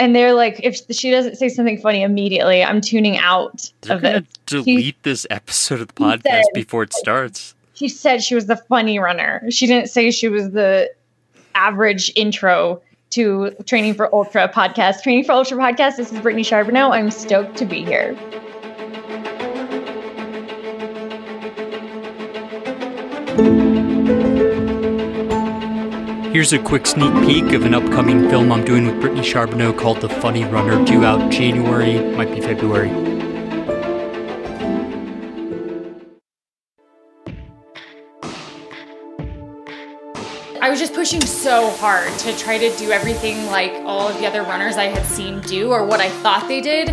and they're like, if she doesn't say something funny immediately, I'm tuning out They're of gonna it. delete this episode of the podcast said- before it starts. She said she was the funny runner. She didn't say she was the average intro to Training for Ultra podcast. Training for Ultra podcast. This is Brittany Charbonneau. I'm stoked to be here. Here's a quick sneak peek of an upcoming film I'm doing with Brittany Charbonneau called The Funny Runner, due out January, might be February. I was just pushing so hard to try to do everything like all of the other runners I had seen do or what I thought they did.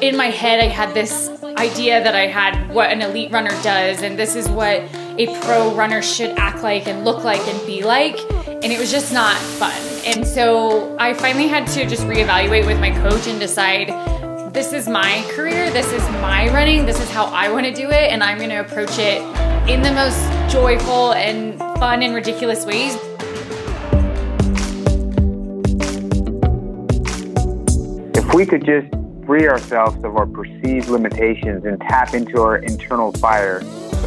In my head, I had this idea that I had what an elite runner does, and this is what a pro runner should act like and look like and be like. And it was just not fun. And so I finally had to just reevaluate with my coach and decide this is my career, this is my running, this is how I want to do it, and I'm going to approach it in the most joyful and fun and ridiculous ways. If we could just free ourselves of our perceived limitations and tap into our internal fire,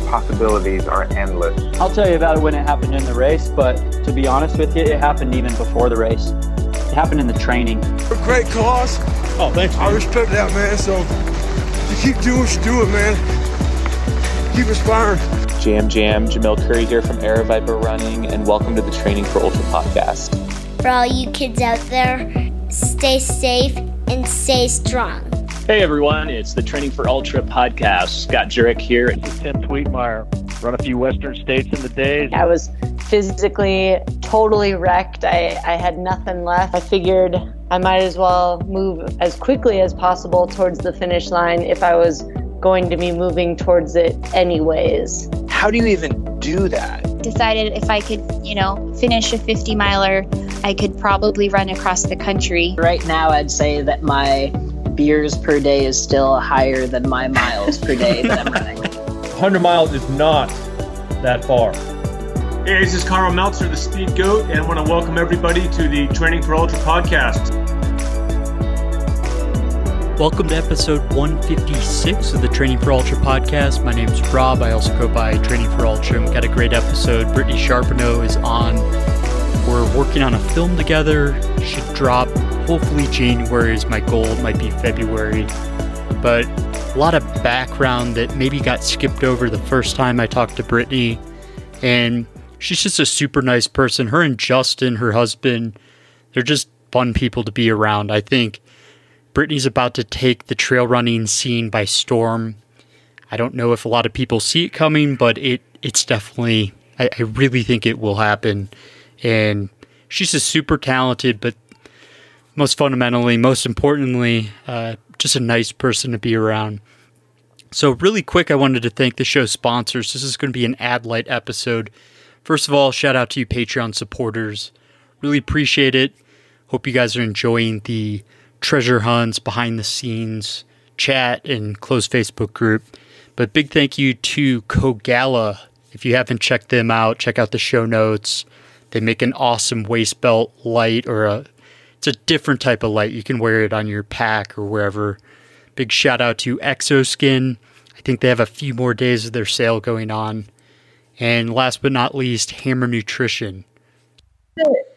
possibilities are endless. I'll tell you about it when it happened in the race, but to be honest with you, it happened even before the race. It happened in the training. A great cause. Oh, thanks. I respect that, man. So you keep doing what you doing, man. Keep inspiring. Jam Jam, Jamil Coury here from Aravaipa Running, and welcome to the Training for Ultra podcast. For all you kids out there, stay safe and stay strong. Hey everyone, it's the Training for Ultra podcast. Scott Jurek here. At Tim Twietmeyer. Run a few Western states in the days. I was physically totally wrecked. I, I had nothing left. I figured I might as well move as quickly as possible towards the finish line if I was going to be moving towards it anyways. How do you even do that? Decided if I could, you know, finish a 50 miler, I could probably run across the country. Right now, I'd say that my beers per day is still higher than my miles per day that I'm running. 100 miles is not that far. Hey, this is Karl Meltzer, the Speed Goat, and I want to welcome everybody to the Training for Ultra podcast. Welcome to episode 156 of the Training for Ultra podcast. My name is Rob. I also go by Training for Ultra. We've got a great episode. Brittany Charbonneau is on. We're working on a film together. Should drop hopefully January is my goal. It might be February. But a lot of background that maybe got skipped over the first time I talked to Brittany. And she's just a super nice person. Her and Justin, her husband, they're just fun people to be around. I think Brittany's about to take the trail running scene by storm. I don't know if a lot of people see it coming, but it it's definitely I, I really think it will happen. And she's just super talented, but most fundamentally, most importantly, uh, just a nice person to be around. So, really quick, I wanted to thank the show sponsors. This is going to be an ad light episode. First of all, shout out to you Patreon supporters. Really appreciate it. Hope you guys are enjoying the treasure hunts, behind the scenes chat, and closed Facebook group. But big thank you to Kogalla. If you haven't checked them out, check out the show notes. They make an awesome waist belt light or a it's a different type of light. You can wear it on your pack or wherever. Big shout out to Exoskin. I think they have a few more days of their sale going on. And last but not least, Hammer Nutrition.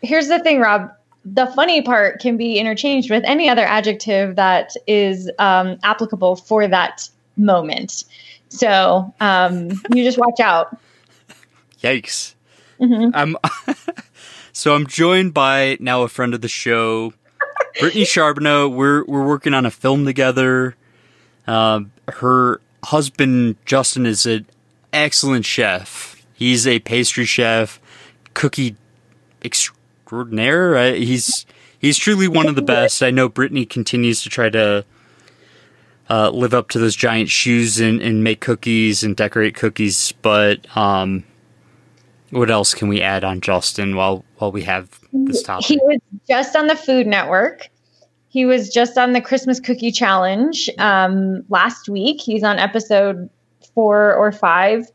Here's the thing, Rob. The funny part can be interchanged with any other adjective that is um, applicable for that moment. So um, you just watch out. Yikes. Mm-hmm. I'm so I'm joined by now a friend of the show, Brittany Charbonneau. We're we're working on a film together. Uh, her husband Justin is an excellent chef. He's a pastry chef, cookie extraordinaire. He's he's truly one of the best. I know Brittany continues to try to uh, live up to those giant shoes and, and make cookies and decorate cookies, but um, what else can we add on Justin while while we have this topic? He was just on the Food Network. He was just on the Christmas Cookie Challenge um, last week. He's on episode four or five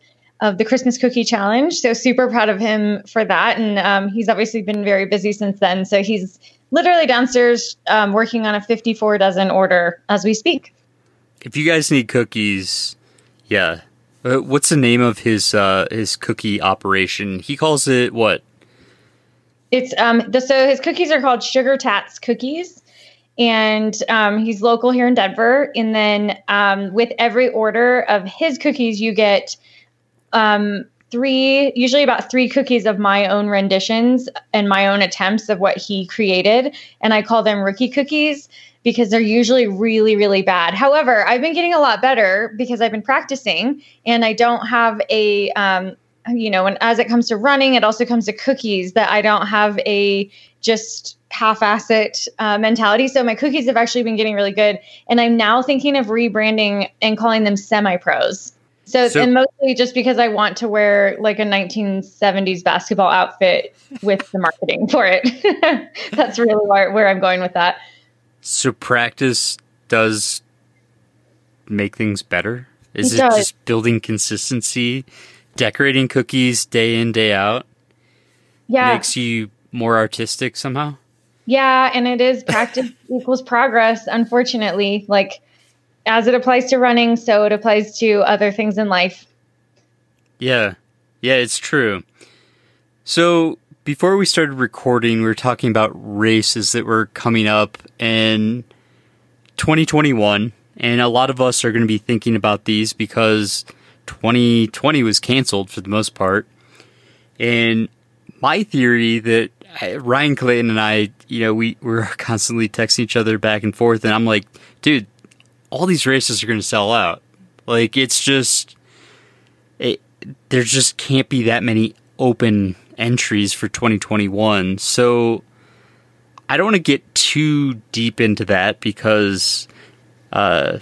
of the Christmas Cookie Challenge. So super proud of him for that. And um, he's obviously been very busy since then. So he's literally downstairs um, working on a 54 dozen order as we speak. If you guys need cookies, yeah. Uh, what's the name of his uh, his cookie operation? He calls it what? It's um the so his cookies are called Sugar Tats cookies, and um, he's local here in Denver. And then um, with every order of his cookies, you get um three, usually about three cookies of my own renditions and my own attempts of what he created, and I call them rookie cookies because they're usually really, really bad. However, I've been getting a lot better because I've been practicing and I don't have a, um, you know, and as it comes to running, it also comes to cookies that I don't have a just half-ass it uh, mentality. So my cookies have actually been getting really good, and I'm now thinking of rebranding and calling them semi-pros. So, So- and mostly just because I want to wear like a 1970s basketball outfit with the marketing for it. That's really where, where I'm going with that. So practice does make things better. Is It it, just building consistency, decorating cookies day in day out Yeah. makes you more artistic somehow? Yeah, and it is practice equals progress, unfortunately. Like as it applies to running, so it applies to other things in life. Yeah. Yeah, it's true. So before we started recording, we were talking about races that were coming up in 2021. And a lot of us are going to be thinking about these because 2020 was canceled for the most part. And my theory that Ryan Clayton and I, you know, we we're constantly texting each other back and forth, and I'm like, dude, all these races are going to sell out. Like, it's just, it, there just can't be that many open entries for 2021. So I don't want to get too deep into that because, uh,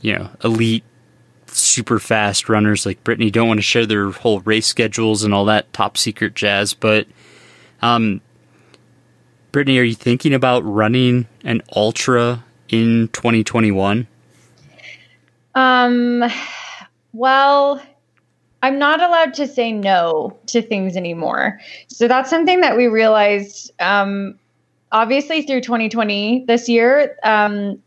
you know, elite, super fast runners like Brittany don't want to share their whole race schedules and all that top secret jazz. But, um, Brittany, are you thinking about running an ultra in 2021? Um well, I'm not allowed to say no to things anymore. So that's something that we realized um obviously through 2020 this year. Um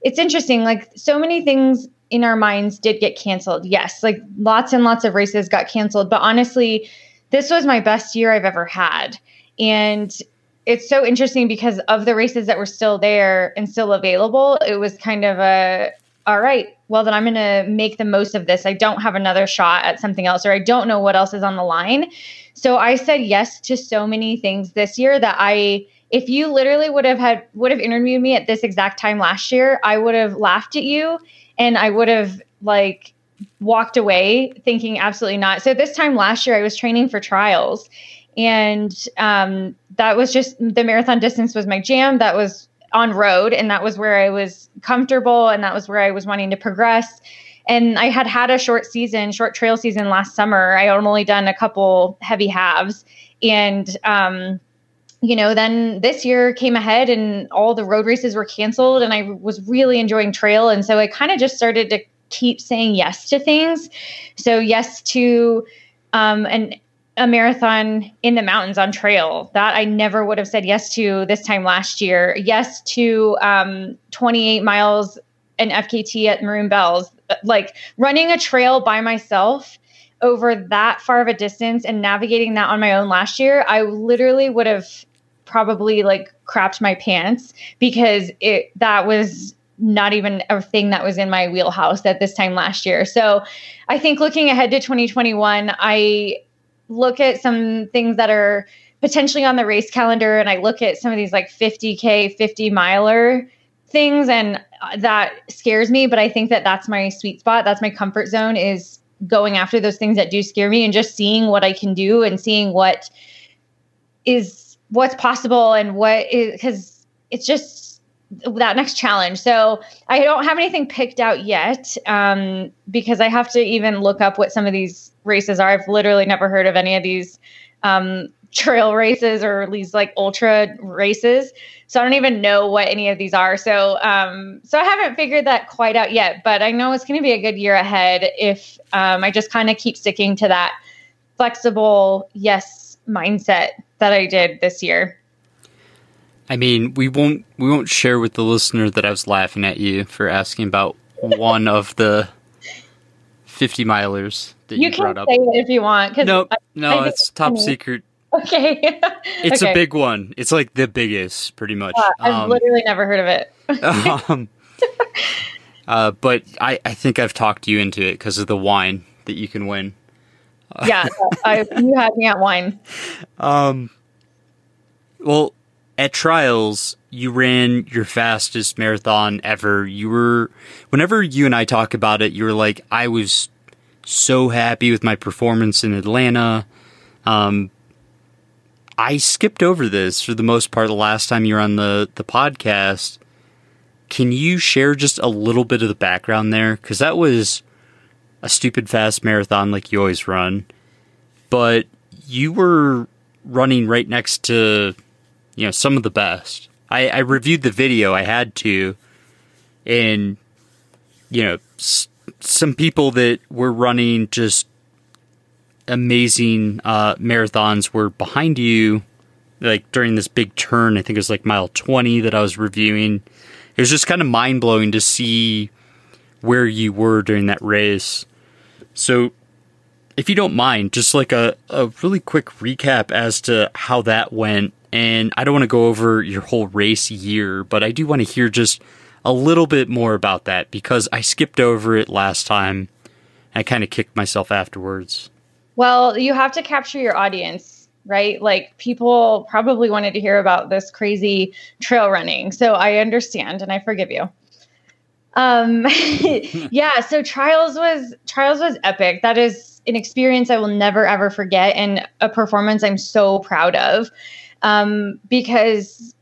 it's interesting like so many things in our minds did get canceled. Yes, like lots and lots of races got canceled, but honestly, this was my best year I've ever had. And it's so interesting because of the races that were still there and still available, it was kind of a all right, well then I'm going to make the most of this. I don't have another shot at something else or I don't know what else is on the line. So I said yes to so many things this year that I if you literally would have had would have interviewed me at this exact time last year, I would have laughed at you and I would have like walked away thinking absolutely not. So this time last year I was training for trials and um, that was just the marathon distance was my jam. That was on road and that was where I was comfortable and that was where I was wanting to progress. And I had had a short season, short trail season last summer. I had only done a couple heavy halves and um, you know, then this year came ahead and all the road races were canceled and I was really enjoying trail. And so I kind of just started to keep saying yes to things. So, yes to um, an, a marathon in the mountains on trail that I never would have said yes to this time last year. Yes to um, 28 miles and FKT at Maroon Bells. Like running a trail by myself over that far of a distance and navigating that on my own last year, I literally would have probably like crapped my pants because it that was not even a thing that was in my wheelhouse at this time last year. So I think looking ahead to 2021, I look at some things that are potentially on the race calendar and I look at some of these like 50k, 50 miler things and that scares me, but I think that that's my sweet spot. That's my comfort zone is going after those things that do scare me and just seeing what I can do and seeing what is what's possible and what is because it's just that next challenge. So I don't have anything picked out yet um, because I have to even look up what some of these races are. I've literally never heard of any of these um, trail races or these like ultra races. So I don't even know what any of these are. So um, so I haven't figured that quite out yet. But I know it's going to be a good year ahead if um, I just kind of keep sticking to that flexible yes mindset that I did this year. I mean, we won't we won't share with the listener that I was laughing at you for asking about one of the fifty milers that you, You can brought up. say it if you want. 'cause No, I- no, I it's top funny. secret. Okay. It's Okay. a big one. It's like the biggest, pretty much. Uh, I've Um, literally never heard of it. um, uh, but I, I think I've talked you into it because of the wine that you can win. yeah, I, you had me at wine. Um, well, at trials, you ran your fastest marathon ever. You were, whenever you and I talk about it, you were like, I was so happy with my performance in Atlanta. Um, I skipped over this for the most part the last time you were on the, the podcast. Can you share just a little bit of the background there? Because that was a stupid fast marathon like you always run. But you were running right next to, you know, some of the best. I, I reviewed the video, I had to, and, you know, s- some people that were running just amazing uh, marathons were behind you, like during this big turn. I think it was like mile 20 that I was reviewing. It was just kind of mind blowing to see where you were during that race. So, if you don't mind, just like a, a really quick recap as to how that went. And I don't want to go over your whole race year, but I do want to hear just a little bit more about that because I skipped over it last time. I kind of kicked myself afterwards. Well, you have to capture your audience, right? Like people probably wanted to hear about this crazy trail running. So I understand and I forgive you. Um yeah, so trials was trials was epic. That is an experience I will never ever forget and a performance I'm so proud of. Um because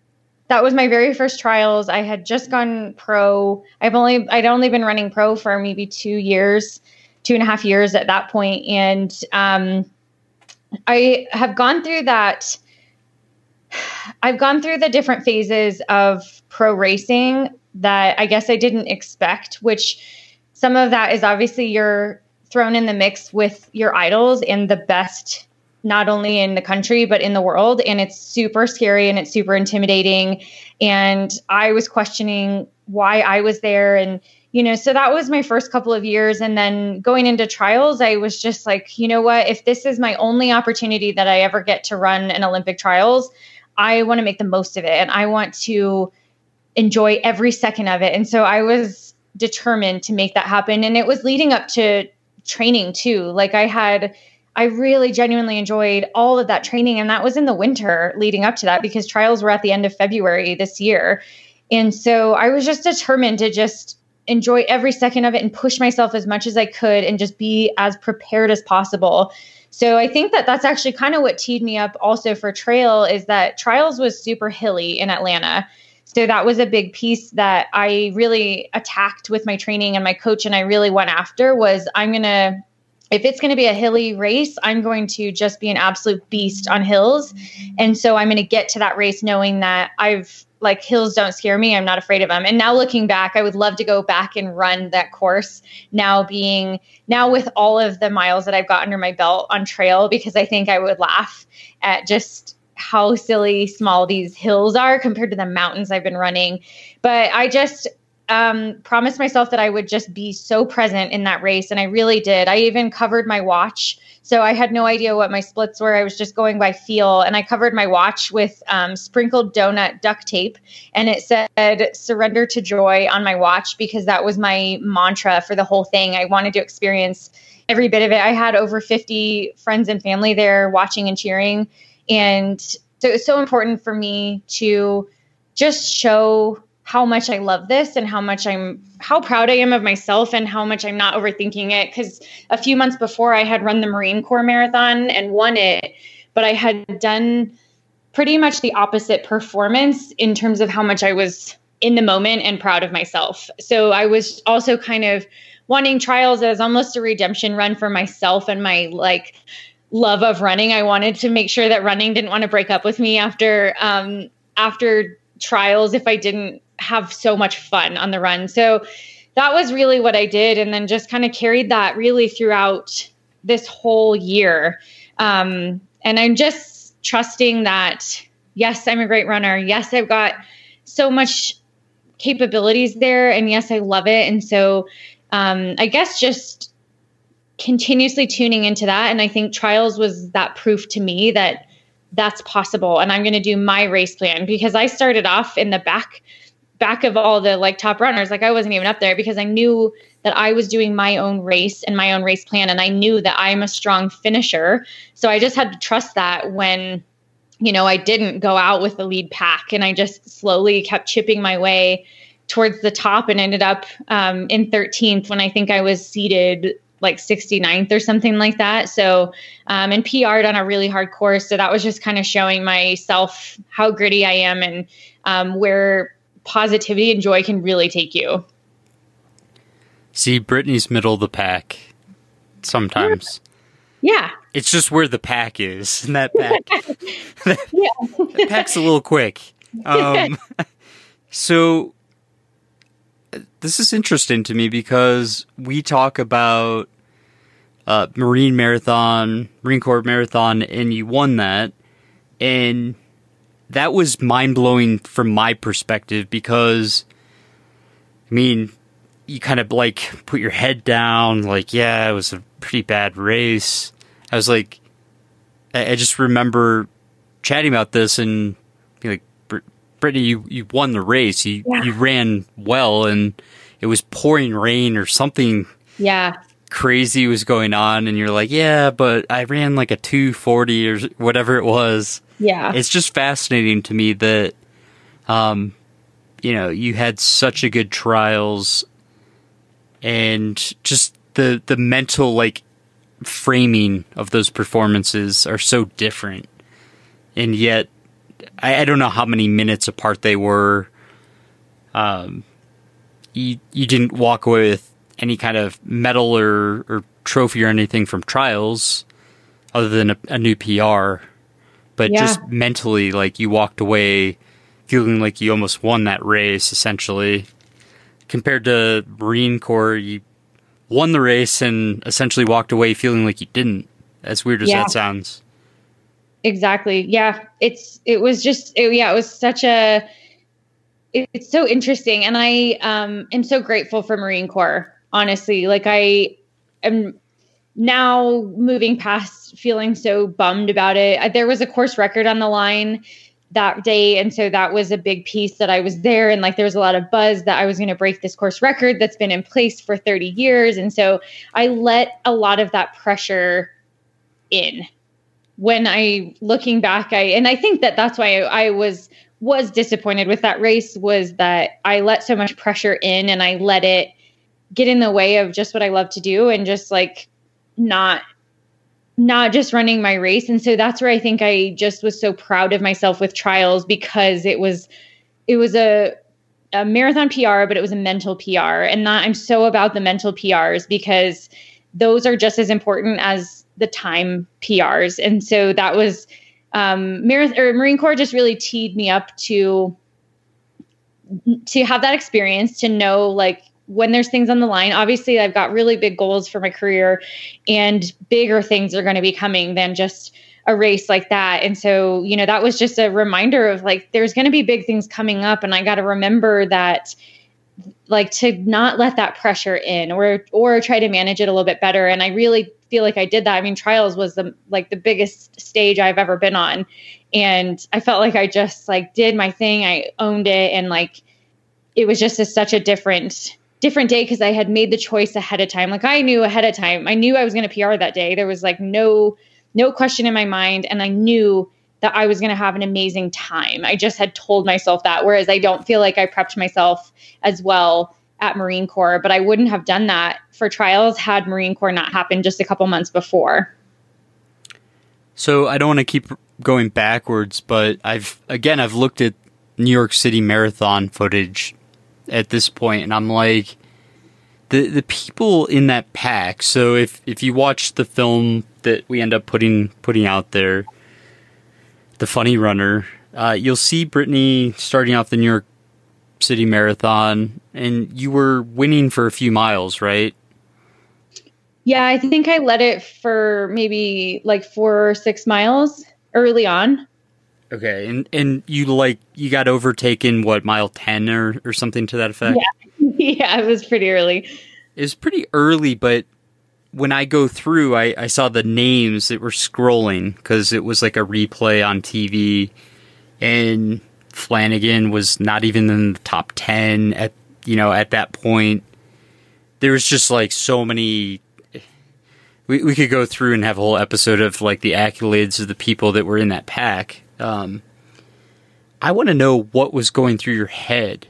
that was my very first trials. I had just gone pro. I've only I'd only been running pro for maybe two years, two and a half years at that point, and um, I have gone through that. I've gone through the different phases of pro racing that I guess I didn't expect. Which some of that is obviously you're thrown in the mix with your idols and the best not only in the country but in the world. And it's super scary and it's super intimidating. And i was questioning why i was there. And you know so that was my first couple of years. And then going into trials i was just like you know what? If this is my only opportunity that i ever get to run an olympic trials i want to make the most of it. And i want to enjoy every second of it. And so i was determined to make that happen. And it was leading up to training too. Like i had I really genuinely enjoyed all of that training. And that was in the winter leading up to that because trials were at the end of February this year. And so I was just determined to just enjoy every second of it and push myself as much as I could and just be as prepared as possible. So I think that that's actually kind of what teed me up also for trail is that trials was super hilly in Atlanta. So that was a big piece that I really attacked with my training and my coach and I really went after was I'm going to if it's going to be a hilly race, I'm going to just be an absolute beast on hills. And so I'm going to get to that race knowing that I've like hills don't scare me. I'm not afraid of them. And now looking back, I would love to go back and run that course now being now with all of the miles that I've got under my belt on trail because I think I would laugh at just how silly small these hills are compared to the mountains I've been running. But I just um, promised myself that I would just be so present in that race. And I really did. I even covered my watch. So I had no idea what my splits were. I was just going by feel. And I covered my watch with um, sprinkled donut duct tape. And it said surrender to joy on my watch because that was my mantra for the whole thing. I wanted to experience every bit of it. I had over 50 friends and family there watching and cheering. And so it was so important for me to just show how much I love this and how much I'm how proud I am of myself and how much I'm not overthinking it cuz a few months before I had run the Marine Corps marathon and won it but I had done pretty much the opposite performance in terms of how much I was in the moment and proud of myself. So I was also kind of wanting trials as almost a redemption run for myself and my like love of running. I wanted to make sure that running didn't want to break up with me after um after trials if I didn't have so much fun on the run. So that was really what I did. And then just kind of carried that really throughout this whole year. Um, and I'm just trusting that yes, I'm a great runner. Yes, I've got so much capabilities there. And yes, I love it. And so um, I guess just continuously tuning into that. And I think trials was that proof to me that that's possible. And I'm going to do my race plan because I started off in the back back of all the like top runners like i wasn't even up there because i knew that i was doing my own race and my own race plan and i knew that i'm a strong finisher so i just had to trust that when you know i didn't go out with the lead pack and i just slowly kept chipping my way towards the top and ended up um, in 13th when i think i was seated like 69th or something like that. So, um, and PR'd on a really hard course. So that was just kind of showing myself how gritty I am and um, where positivity and joy can really take you. See, Brittany's middle of the pack sometimes. Yeah. It's just where the pack is. And that pack, yeah. that pack's a little quick. Um, so this is interesting to me because we talk about uh, Marine Marathon, Marine Corps Marathon, and you won that. And that was mind blowing from my perspective because, I mean, you kind of like put your head down, like, yeah, it was a pretty bad race. I was like, I, I just remember chatting about this and being like, Brittany, you, you won the race. You yeah. you ran well, and it was pouring rain or something. Yeah. Crazy was going on, and you're like, yeah, but I ran like a two forty or whatever it was. Yeah. It's just fascinating to me that, um, you know, you had such a good trials, and just the the mental like framing of those performances are so different, and yet I, I don't know how many minutes apart they were. Um, you you didn't walk away with any kind of medal or, or trophy or anything from trials, other than a, a new PR. But yeah. just mentally, like you walked away feeling like you almost won that race, essentially. Compared to Marine Corps, you won the race and essentially walked away feeling like you didn't. As weird as yeah. that sounds. Exactly. Yeah. It's, it was just, it, yeah, it was such a, it, it's so interesting. And I um, am so grateful for Marine Corps, honestly. Like, I am now moving past feeling so bummed about it. I, there was a course record on the line that day. And so that was a big piece that I was there. And like, there was a lot of buzz that I was going to break this course record that's been in place for 30 years. And so I let a lot of that pressure in when I looking back, I and I think that that's why I, I was was disappointed with that race was that I let so much pressure in and I let it get in the way of just what I love to do and just like not not just running my race and so that's where I think I just was so proud of myself with trials because it was it was a a marathon PR but it was a mental PR and that I'm so about the mental PRs because those are just as important as the time PRs. And so that was um, or Marine Corps just really teed me up to to have that experience to know like when there's things on the line obviously i've got really big goals for my career and bigger things are going to be coming than just a race like that. And so you know that was just a reminder of like there's going to be big things coming up and i got to remember that like to not let that pressure in or or try to manage it a little bit better. And i really feel like i did that. I mean trials was the like the biggest stage i've ever been on. And i felt like i just like did my thing. I owned it and like it was just a, such a different different day because i had made the choice ahead of time like i knew ahead of time i knew i was going to pr that day there was like no no question in my mind and i knew that I was going to have an amazing time. I just had told myself that. Whereas I don't feel like I prepped myself as well at Marine Corps, but I wouldn't have done that for trials had Marine Corps not happened just a couple months before. So I don't want to keep going backwards, but I've again I've looked at New York City marathon footage at this point and I'm like the the people in that pack. So if if you watch the film that we end up putting putting out there, the funny runner, uh, you'll see Brittany starting off the New York City Marathon, and you were winning for a few miles, right? Yeah, I think I led it for maybe like four or six miles early on. Okay, and and you like you got overtaken what mile ten or or something to that effect. Yeah, yeah, it was pretty early. It was pretty early, but when I go through, I, I saw the names that were scrolling because it was like a replay on TV, and Flanagan was not even in the top ten at you know at that point. There was just like so many. We we could go through and have a whole episode of like the accolades of the people that were in that pack. Um, I want to know what was going through your head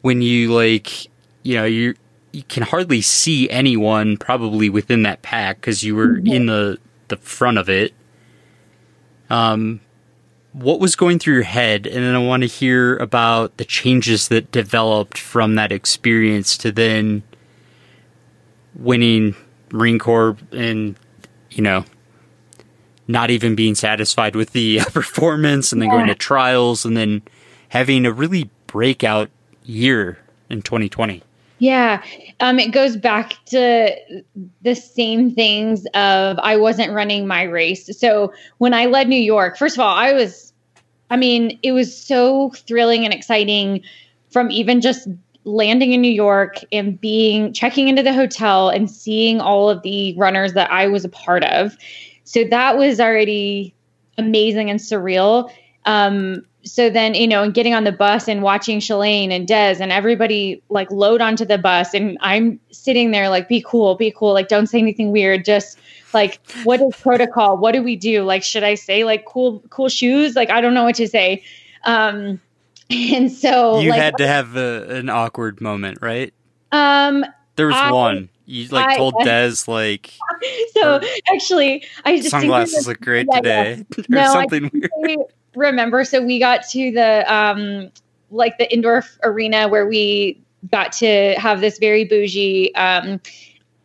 when you like you know you you can hardly see anyone probably within that pack because you were in the the front of it. Um, what was going through your head, and then I want to hear about the changes that developed from that experience to then winning Marine Corps and you know not even being satisfied with the performance and then going to trials and then having a really breakout year in 2020. Yeah. Um, it goes back to the same things of I wasn't running my race. So when I led New York, first of all, I was, I mean, it was so thrilling and exciting from even just landing in New York and being checking into the hotel and seeing all of the runners that I was a part of. So that was already amazing and surreal. Um, so then, you know, and getting on the bus and watching Shalane and Des and everybody like load onto the bus, and I'm sitting there like, be cool, be cool, like don't say anything weird, just like what is protocol? What do we do? Like, should I say like cool, cool shoes? Like, I don't know what to say. Um, and so you like, had to have a, an awkward moment, right? Um, there was I, one. You like I- told Des like so actually, I just sunglasses look great Yeah, today yeah. or No, I something weird. remember. So we got to the um like the indoor arena where we got to have this very bougie um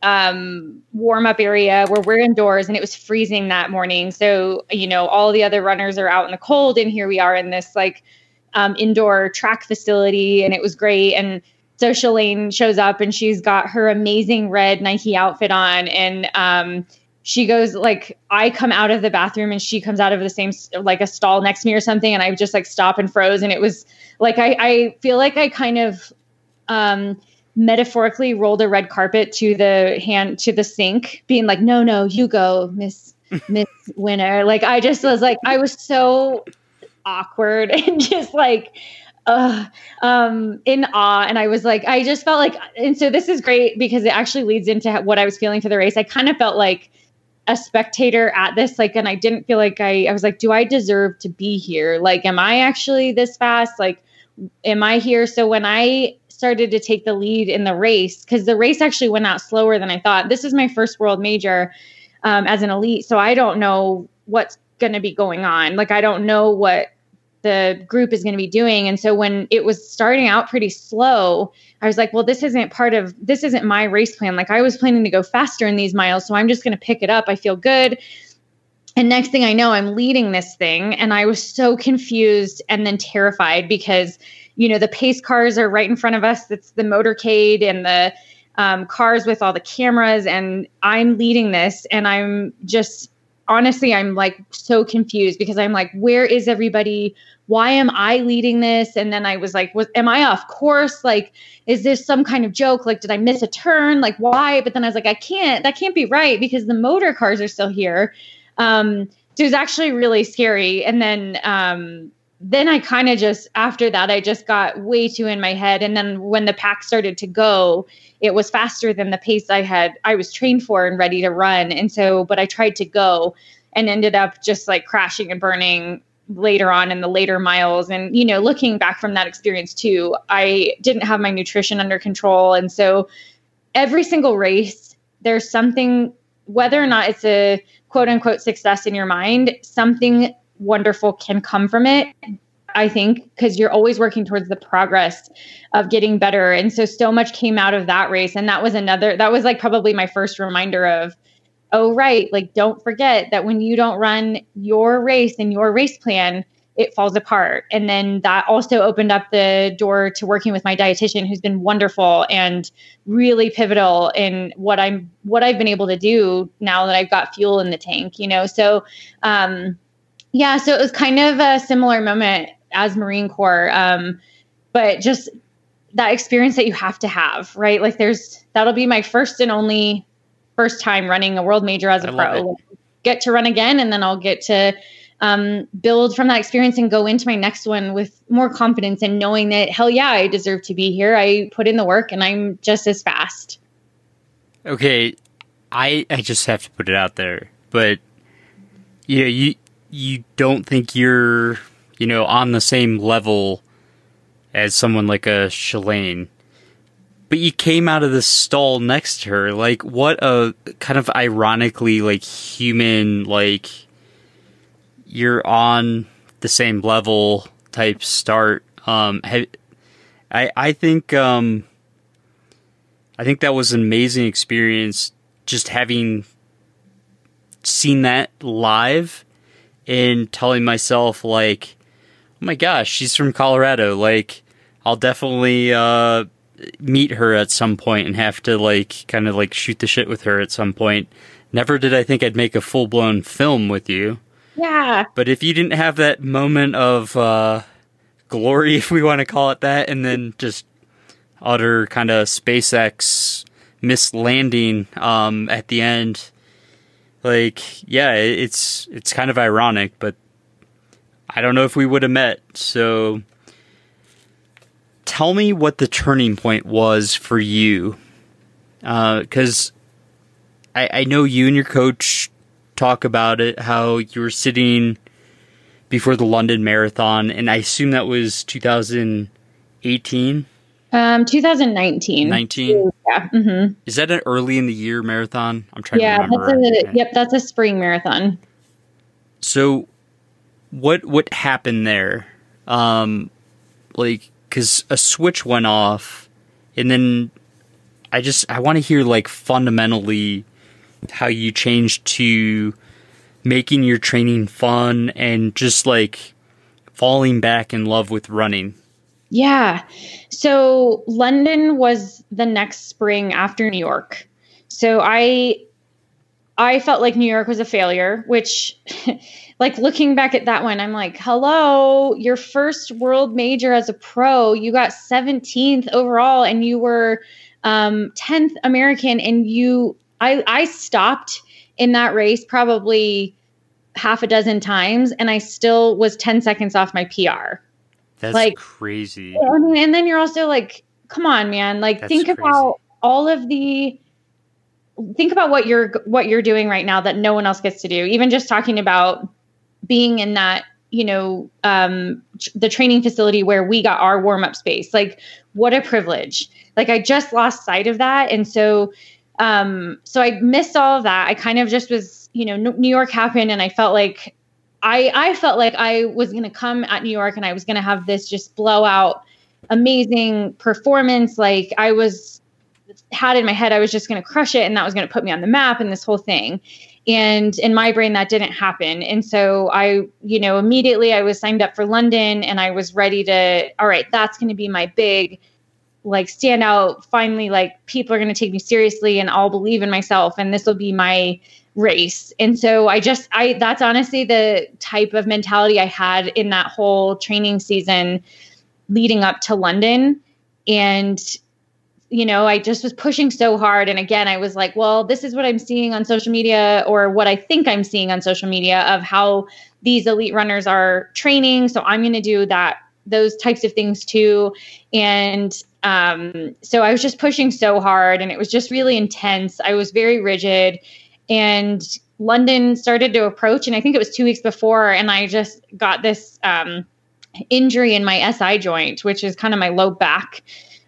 um warm up area where we're indoors and it was freezing that morning. So, you know, all the other runners are out in the cold and here we are in this like um indoor track facility and it was great and so Shalane shows up and she's got her amazing red Nike outfit on. And um she goes like I come out of the bathroom and she comes out of the same like a stall next to me or something. And I just like stop and froze. And it was like I I feel like I kind of um metaphorically rolled a red carpet to the hand to the sink being like no no you go miss miss winner. Like I just was like I was so awkward and just like uh, um, in awe. And I was like, I just felt like, and so this is great because it actually leads into what I was feeling for the race. I kind of felt like a spectator at this, like, and I didn't feel like I, I was like, do I deserve to be here? Like, am I actually this fast? Like, am I here? So when I started to take the lead in the race, because the race actually went out slower than I thought. This is my first world major um, as an elite. So I don't know what's going to be going on. Like, I don't know what the group is going to be doing. And so when it was starting out pretty slow, I was like, well, this isn't part of this isn't my race plan. Like I was planning to go faster in these miles, so I'm just going to pick it up. I feel good. And next thing I know, I'm leading this thing and I was so confused and then terrified because you know, the pace cars are right in front of us. It's the motorcade and the um, cars with all the cameras and I'm leading this and I'm just honestly i'm like so confused because i'm like where is everybody why am i leading this? And then i was like was am i off course? Like is this some kind of joke? Like did i miss a turn? Like why? But then i was like i can't that can't be right because the motor cars are still here. Um so it was actually really scary. And then um then i kind of just after that i just got way too in my head. And then when the pack started to go it was faster than the pace I had I was trained for and ready to run. And so, but I tried to go and ended up just like crashing and burning later on in the later miles. And, you know, looking back from that experience too, I didn't have my nutrition under control. And so every single race, there's something, whether or not it's a quote unquote success in your mind, something wonderful can come from it. I think, because you're always working towards the progress of getting better. And so, so much came out of that race. And that was another, that was like probably my first reminder of, oh, right, like don't forget that when you don't run your race and your race plan, it falls apart. And then that also opened up the door to working with my dietitian, who's been wonderful and really pivotal in what I'm, what I've been able to do now that I've got fuel in the tank, you know? So, um, Yeah, so it was kind of a similar moment as Marine Corps, um, but just that experience that you have to have, right? Like, there's that'll be my first and only first time running a world major as a I pro. Get to run again, and then I'll get to um, build from that experience and go into my next one with more confidence and knowing that hell yeah, I deserve to be here. I put in the work, and I'm just as fast. Okay, I I just have to put it out there, but you know, you you don't think you're you know on the same level as someone like a Shalane, but you came out of the stall next to her. Like, what a kind of ironically like human like you're on the same level type start. Um, have, I I think um. I think that was an amazing experience just having seen that live and telling myself like oh my gosh she's from colorado like i'll definitely uh meet her at some point and have to like kind of like shoot the shit with her at some point. Never did i think i'd make a full-blown film with you. Yeah. but if you didn't have that moment of uh glory if we want to call it that and then just utter kind of spacex mislanding um at the end like yeah it's it's kind of ironic but i don't know if we would have met. So tell me what the turning point was for you because I, I know you and your coach talk about it how you were sitting before the london marathon and i assume that was 2018 Um, 2019. 19 Yeah. hmm is that an early in the year marathon i'm trying Yeah. to remember That's a, yep. That's a spring marathon. So, what what happened there? Um, like, because a switch went off, and then I just I want to hear like fundamentally how you changed to making your training fun and just like falling back in love with running. Yeah. So London was the next spring after New York. So I I felt like New York was a failure, which like looking back at that one, I'm like, hello, your first world major as a pro, you got 17th overall and you were um 10th American and you I I stopped in that race probably half a dozen times and I still was 10 seconds off my PR. That's Like- crazy. Mean, and then you're also like, come on, man. Like, That's think crazy. about all of the. Think about what you're what you're doing right now that no one else gets to do. Even just talking about being in that, you know, um, the training facility where we got our warm up space. Like, what a privilege. Like, I just lost sight of that, and so, um, so I missed all of that. I kind of just was, you know, New York happened, and I felt like I I felt like I was going to come at New York and I was going to have this just blowout amazing performance like I was had in my head I was just going to crush it and that was going to put me on the map and this whole thing. And in my brain that didn't happen. And so I, you know, immediately I was signed up for London and I was ready to all right, that's going to be my big like stand out finally like people are going to take me seriously and I'll believe in myself and this will be my race. And so I just I that's honestly the type of mentality I had in that whole training season leading up to London and you know, I just was pushing so hard and again I was like, well, this is what I'm seeing on social media or what I think I'm seeing on social media of how these elite runners are training, so I'm going to do that those types of things too and um, so I was just pushing so hard and it was just really intense. I was very rigid and London started to approach, and I think it was two weeks before, and I just got this um, injury in my SI joint, which is kind of my low back.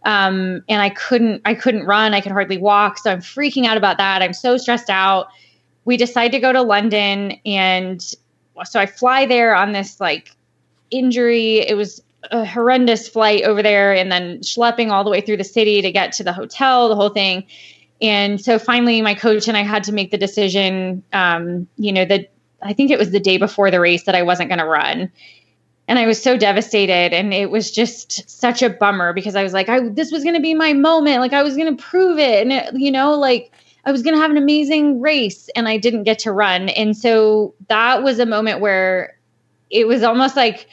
Um, and I couldn't, I couldn't run. I could hardly walk. So I'm freaking out about that. I'm so stressed out. We decide to go to London, and so I fly there on this like injury. It was a horrendous flight over there, and then schlepping all the way through the city to get to the hotel, the whole thing. And so finally, my coach and I had to make the decision. Um, you know, that I think it was the day before the race that I wasn't going to run, and I was so devastated. And it was just such a bummer because I was like, I this was going to be my moment. Like I was going to prove it, and it, you know, like I was going to have an amazing race, and I didn't get to run. And so that was a moment where it was almost like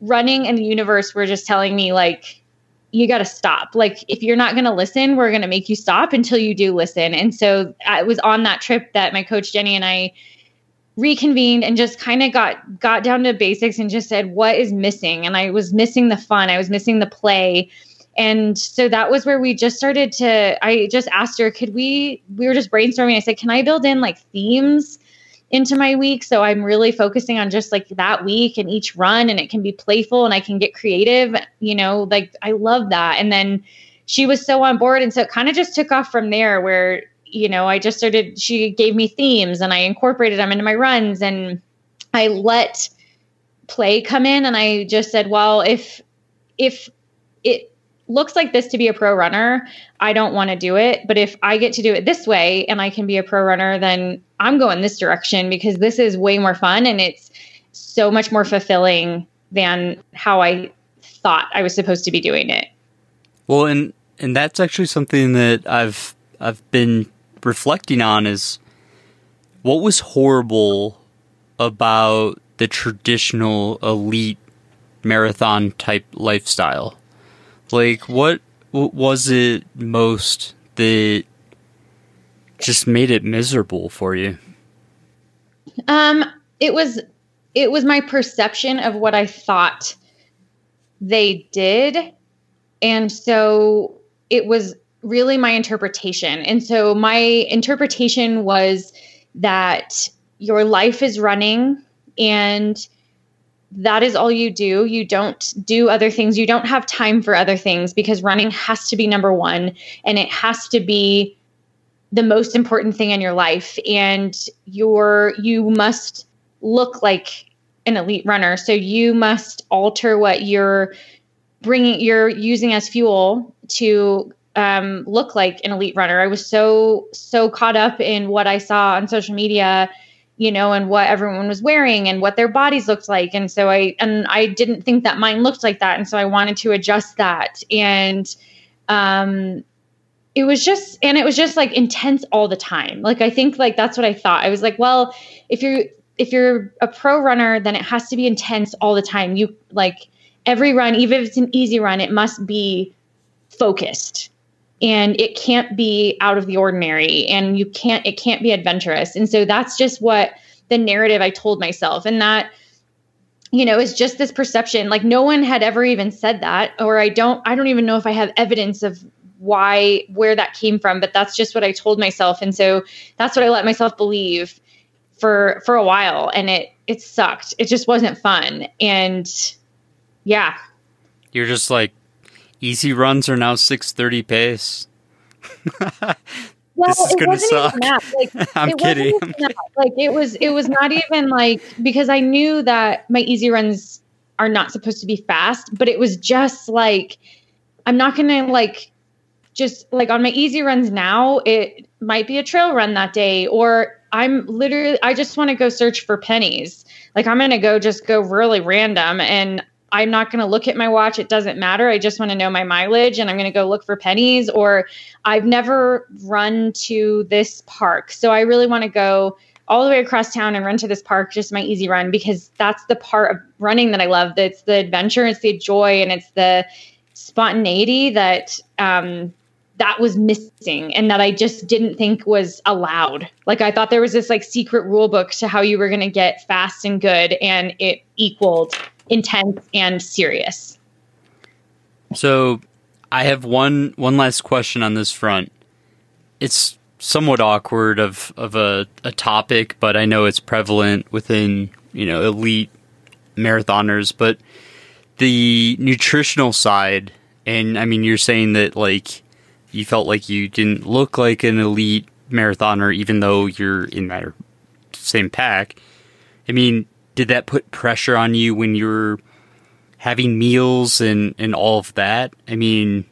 running and the universe were just telling me like you got to stop. Like if you're not going to listen, we're going to make you stop until you do listen. And so I was on that trip that my coach Jenny and I reconvened and just kind of got got down to basics and just said what is missing and I was missing the fun, I was missing the play. And so that was where we just started to I just asked her could we we were just brainstorming I said can I build in like themes into my week. So I'm really focusing on just like that week and each run, and it can be playful and I can get creative. You know, like I love that. And then she was so on board. And so it kind of just took off from there where, you know, I just started, she gave me themes and I incorporated them into my runs and I let play come in. And I just said, well, if, if it, looks like this to be a pro runner, I don't want to do it. But if I get to do it this way and I can be a pro runner, then I'm going this direction because this is way more fun and it's so much more fulfilling than how I thought I was supposed to be doing it. Well, and and that's actually something that I've I've been reflecting on is what was horrible about the traditional elite marathon type lifestyle like, what was it most that just made it miserable for you? Um, it was it was my perception of what I thought they did, and so it was really my interpretation. And so my interpretation was that your life is running and that is all you do. You don't do other things. You don't have time for other things because running has to be number one and it has to be the most important thing in your life. And you're, you must look like an elite runner. So you must alter what you're bringing, you're using as fuel to um, look like an elite runner. I was so, so caught up in what I saw on social media you know, and what everyone was wearing and what their bodies looked like. And so I and I didn't think that mine looked like that. And so I wanted to adjust that. And um it was just and it was just like intense all the time. Like I think like that's what I thought. I was like, well, if you're if you're a pro runner, then it has to be intense all the time. You like every run, even if it's an easy run, it must be focused and it can't be out of the ordinary and you can't it can't be adventurous. And so that's just what the narrative i told myself. And that you know is just this perception. Like no one had ever even said that or i don't i don't even know if i have evidence of why where that came from but that's just what i told myself. And so that's what i let myself believe for for a while and it it sucked. It just wasn't fun. And yeah. You're just like easy runs are now 630 pace. well, this is gonna suck. Like, I'm kidding. Like it was, it was not even like because I knew that my easy runs are not supposed to be fast, but it was just like I'm not gonna like just like on my easy runs now. It might be a trail run that day, or I'm literally I just want to go search for pennies. Like I'm gonna go just go really random and I'm not going to look at my watch. It doesn't matter. I just want to know my mileage and I'm going to go look for pennies. Or I've never run to this park. So I really want to go all the way across town and run to this park, just my easy run, because that's the part of running that I love. It's the adventure, it's the joy, and it's the spontaneity that um, that was missing and that I just didn't think was allowed. Like I thought there was this like secret rule book to how you were going to get fast and good, and it equaled intense and serious. So, I have one one last question on this front. It's somewhat awkward of of a, a topic, but I know it's prevalent within you know elite marathoners. But the nutritional side, and I mean, you're saying that like you felt like you didn't look like an elite marathoner, even though you're in that same pack. I mean, did that put pressure on you when you were having meals and, and all of that? I mean,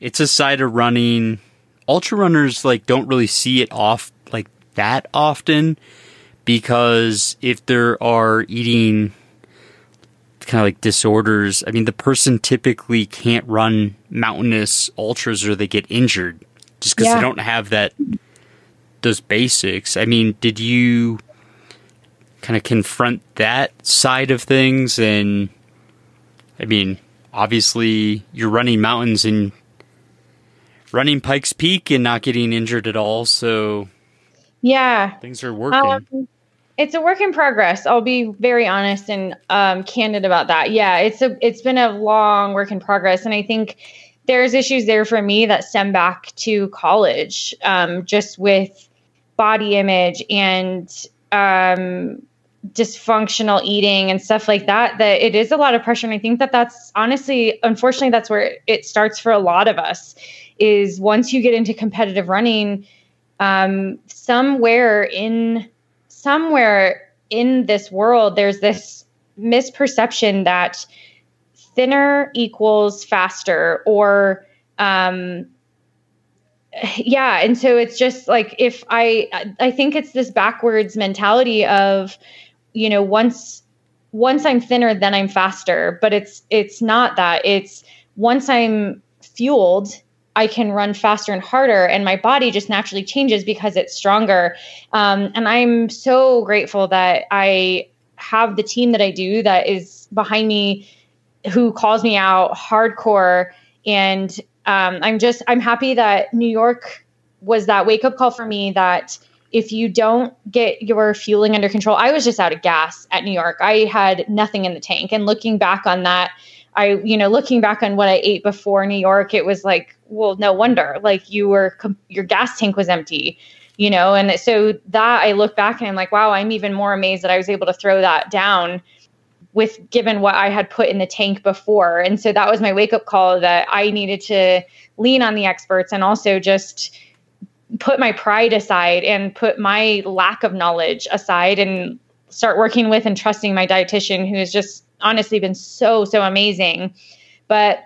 it's a side of running. Ultra runners like don't really see it off like that often because if there are eating kind of like disorders, I mean, the person typically can't run mountainous ultras or they get injured just because yeah. they don't have that those basics. I mean, did you kind of confront that side of things. And I mean, obviously, you're running mountains and running Pikes Peak and not getting injured at all. So yeah, things are working. Um, it's a work in progress. I'll be very honest and um, candid about that. Yeah, it's a it's been a long work in progress, and I think there's issues there for me that stem back to college, um, just with body image and um, dysfunctional eating and stuff like that. That it is a lot of pressure, and I think that that's honestly, unfortunately, that's where it starts for a lot of us. Is once you get into competitive running, um, somewhere in somewhere in this world, there's this misperception that thinner equals faster or um, yeah and so it's just like if i i think it's this backwards mentality of you know once once i'm thinner then i'm faster but it's it's not that it's once i'm fueled I can run faster and harder, and my body just naturally changes because it's stronger. Um, and I'm so grateful that I have the team that I do that is behind me, who calls me out hardcore. And um, I'm just, I'm happy that New York was that wake up call for me that if you don't get your fueling under control, I was just out of gas at New York. I had nothing in the tank. And looking back on that, I, you know, looking back on what I ate before New York, it was like, well, no wonder. Like you were, your gas tank was empty, you know, and so that I look back and I'm like, wow, I'm even more amazed that I was able to throw that down with given what I had put in the tank before. And so that was my wake up call that I needed to lean on the experts and also just put my pride aside and put my lack of knowledge aside and start working with and trusting my dietitian who has just honestly been so so amazing. But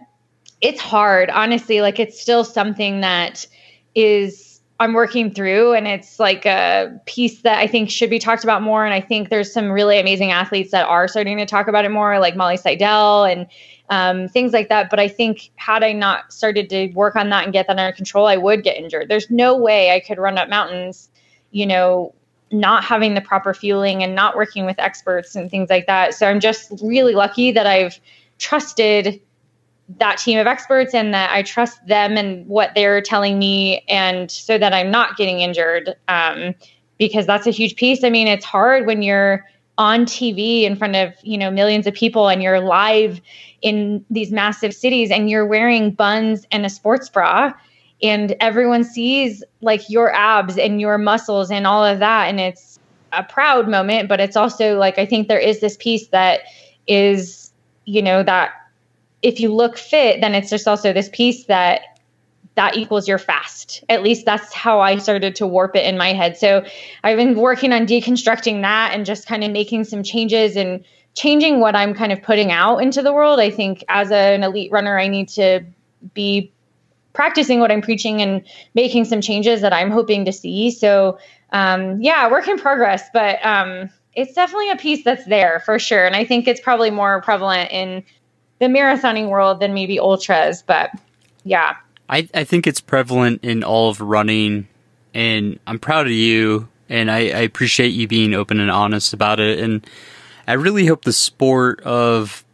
it's hard honestly like it's still something that is i'm working through and it's like a piece that i think should be talked about more. And i think there's some really amazing athletes that are starting to talk about it more like molly seidel and um, things like that but i think had i not started to work on that and get that under control i would get injured there's no way i could run up mountains you know not having the proper fueling and not working with experts and things like that. So I'm just really lucky that I've trusted that team of experts and that I trust them and what they're telling me, and so that I'm not getting injured. Um, because that's a huge piece. I mean, it's hard when you're on TV in front of you know millions of people and you're live in these massive cities and you're wearing buns and a sports bra and everyone sees like your abs and your muscles and all of that. And it's a proud moment but it's also like i think there is this piece that is you know that if you look fit then it's just also this piece that that equals your fast at least that's how i started to warp it in my head so i've been working on deconstructing that and just kind of making some changes and changing what i'm kind of putting out into the world i think as an elite runner i need to be practicing what I'm preaching and making some changes that I'm hoping to see. So, um, yeah, work in progress, but um, it's definitely a piece that's there for sure. And I think it's probably more prevalent in the marathoning world than maybe ultras, but yeah. I, I think it's prevalent in all of running, and I'm proud of you, and I, I appreciate you being open and honest about it. And I really hope the sport of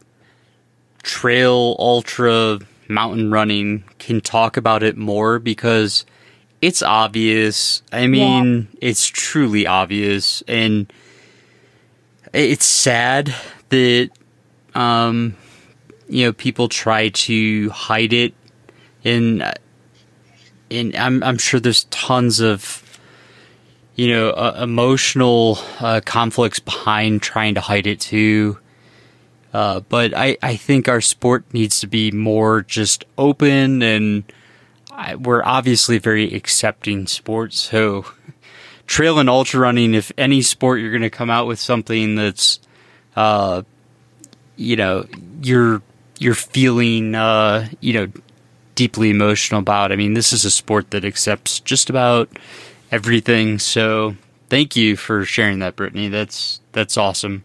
trail ultra mountain running can talk about it more because it's obvious. I mean, yeah. it's truly obvious and it's sad that um you know people try to hide it and and I'm I'm sure there's tons of you know uh, emotional uh, conflicts behind trying to hide it too uh, but I, I think our sport needs to be more just open and I, we're obviously very accepting sports. So trail and ultra running, if any sport you're going to come out with something that's, uh, you know, you're, you're feeling, uh, you know, deeply emotional about. I mean, this is a sport that accepts just about everything. So thank you for sharing that, Brittany. That's, that's awesome.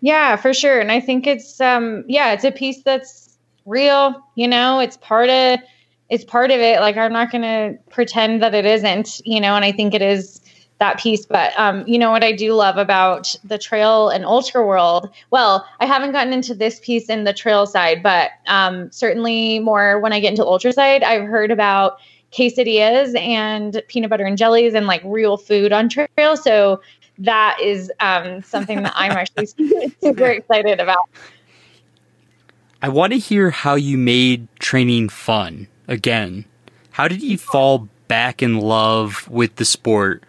Yeah, for sure. And I think it's um yeah, it's a piece that's real, you know, it's part of it's part of it. Like I'm not to pretend that it isn't, you know, and I think it is that piece. But um, you know what I do love about the trail and ultra world? Well, I haven't gotten into this piece in the trail side, but um, certainly more when I get into ultra side. I've heard about quesadillas and peanut butter and jellies and like real food on trail. So that is um, something that I'm actually super excited about. I want to hear how you made training fun again. How did you fall back in love with the sport?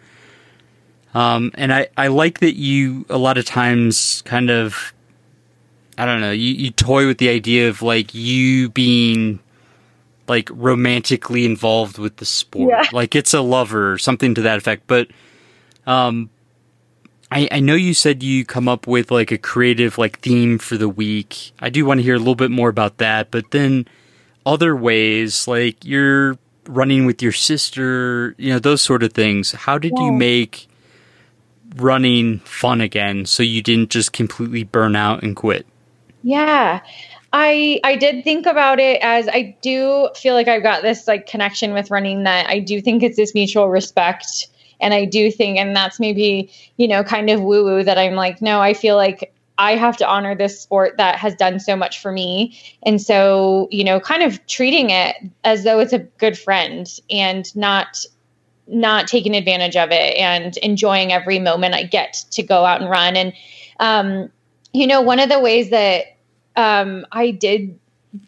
Um, and I, I like that you a lot of times kind of I don't know, you, you toy with the idea of like you being like romantically involved with the sport. Yeah. Like it's a lover or something to that effect. But um I, I know you said you come up with like a creative like theme for the week. I do want to hear a little bit more about that, but then other ways like you're running with your sister, you know, those sort of things. How did Yeah. you make running fun again so you didn't just completely burn out and quit? Yeah. I I did think about it as I do feel like I've got this like connection with running that I do think it's this mutual respect and I do think and that's maybe, you know, kind of woo woo that I'm like no, I feel like I have to honor this sport that has done so much for me. And so, you know, kind of treating it as though it's a good friend and not not taking advantage of it and enjoying every moment I get to go out and run. And, um, you know, one of the ways that um, I did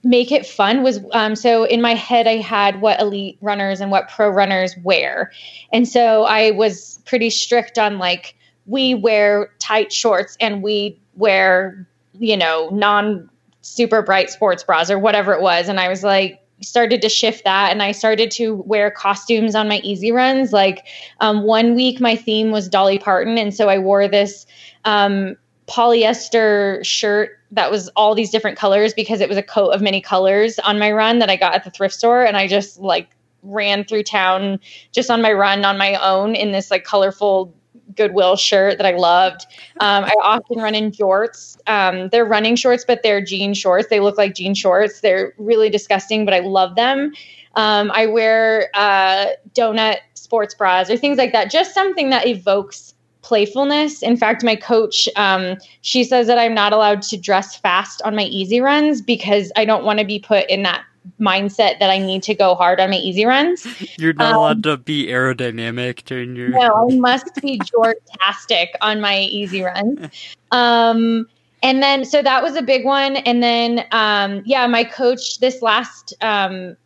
make it fun was um, so in my head, I had what elite runners and what pro runners wear. And so I was pretty strict on like, we wear tight shorts and we wear, you know, non super bright sports bras or whatever it was. And I was like, started to shift that and I started to wear costumes on my easy runs. Like um, one week, my theme was Dolly Parton. And so I wore this um, polyester shirt that was all these different colors because it was a coat of many colors on my run that I got at the thrift store. And I just like ran through town just on my run on my own in this like colorful Goodwill shirt that I loved. Um, I often run in jorts. Um, they're running shorts, but they're jean shorts. They look like jean shorts. They're really disgusting, but I love them. Um, I wear uh, donut sports bras or things like that. Just something that evokes playfulness. In fact, my coach, um, she says that I'm not allowed to dress fast on my easy runs because I don't want to be put in that mindset that I need to go hard on my easy runs. You're not Um, allowed to be aerodynamic during your No, I must be jortastic on my easy runs. Um, and then, so that was a big one. And then, um, yeah, my coach this last, um,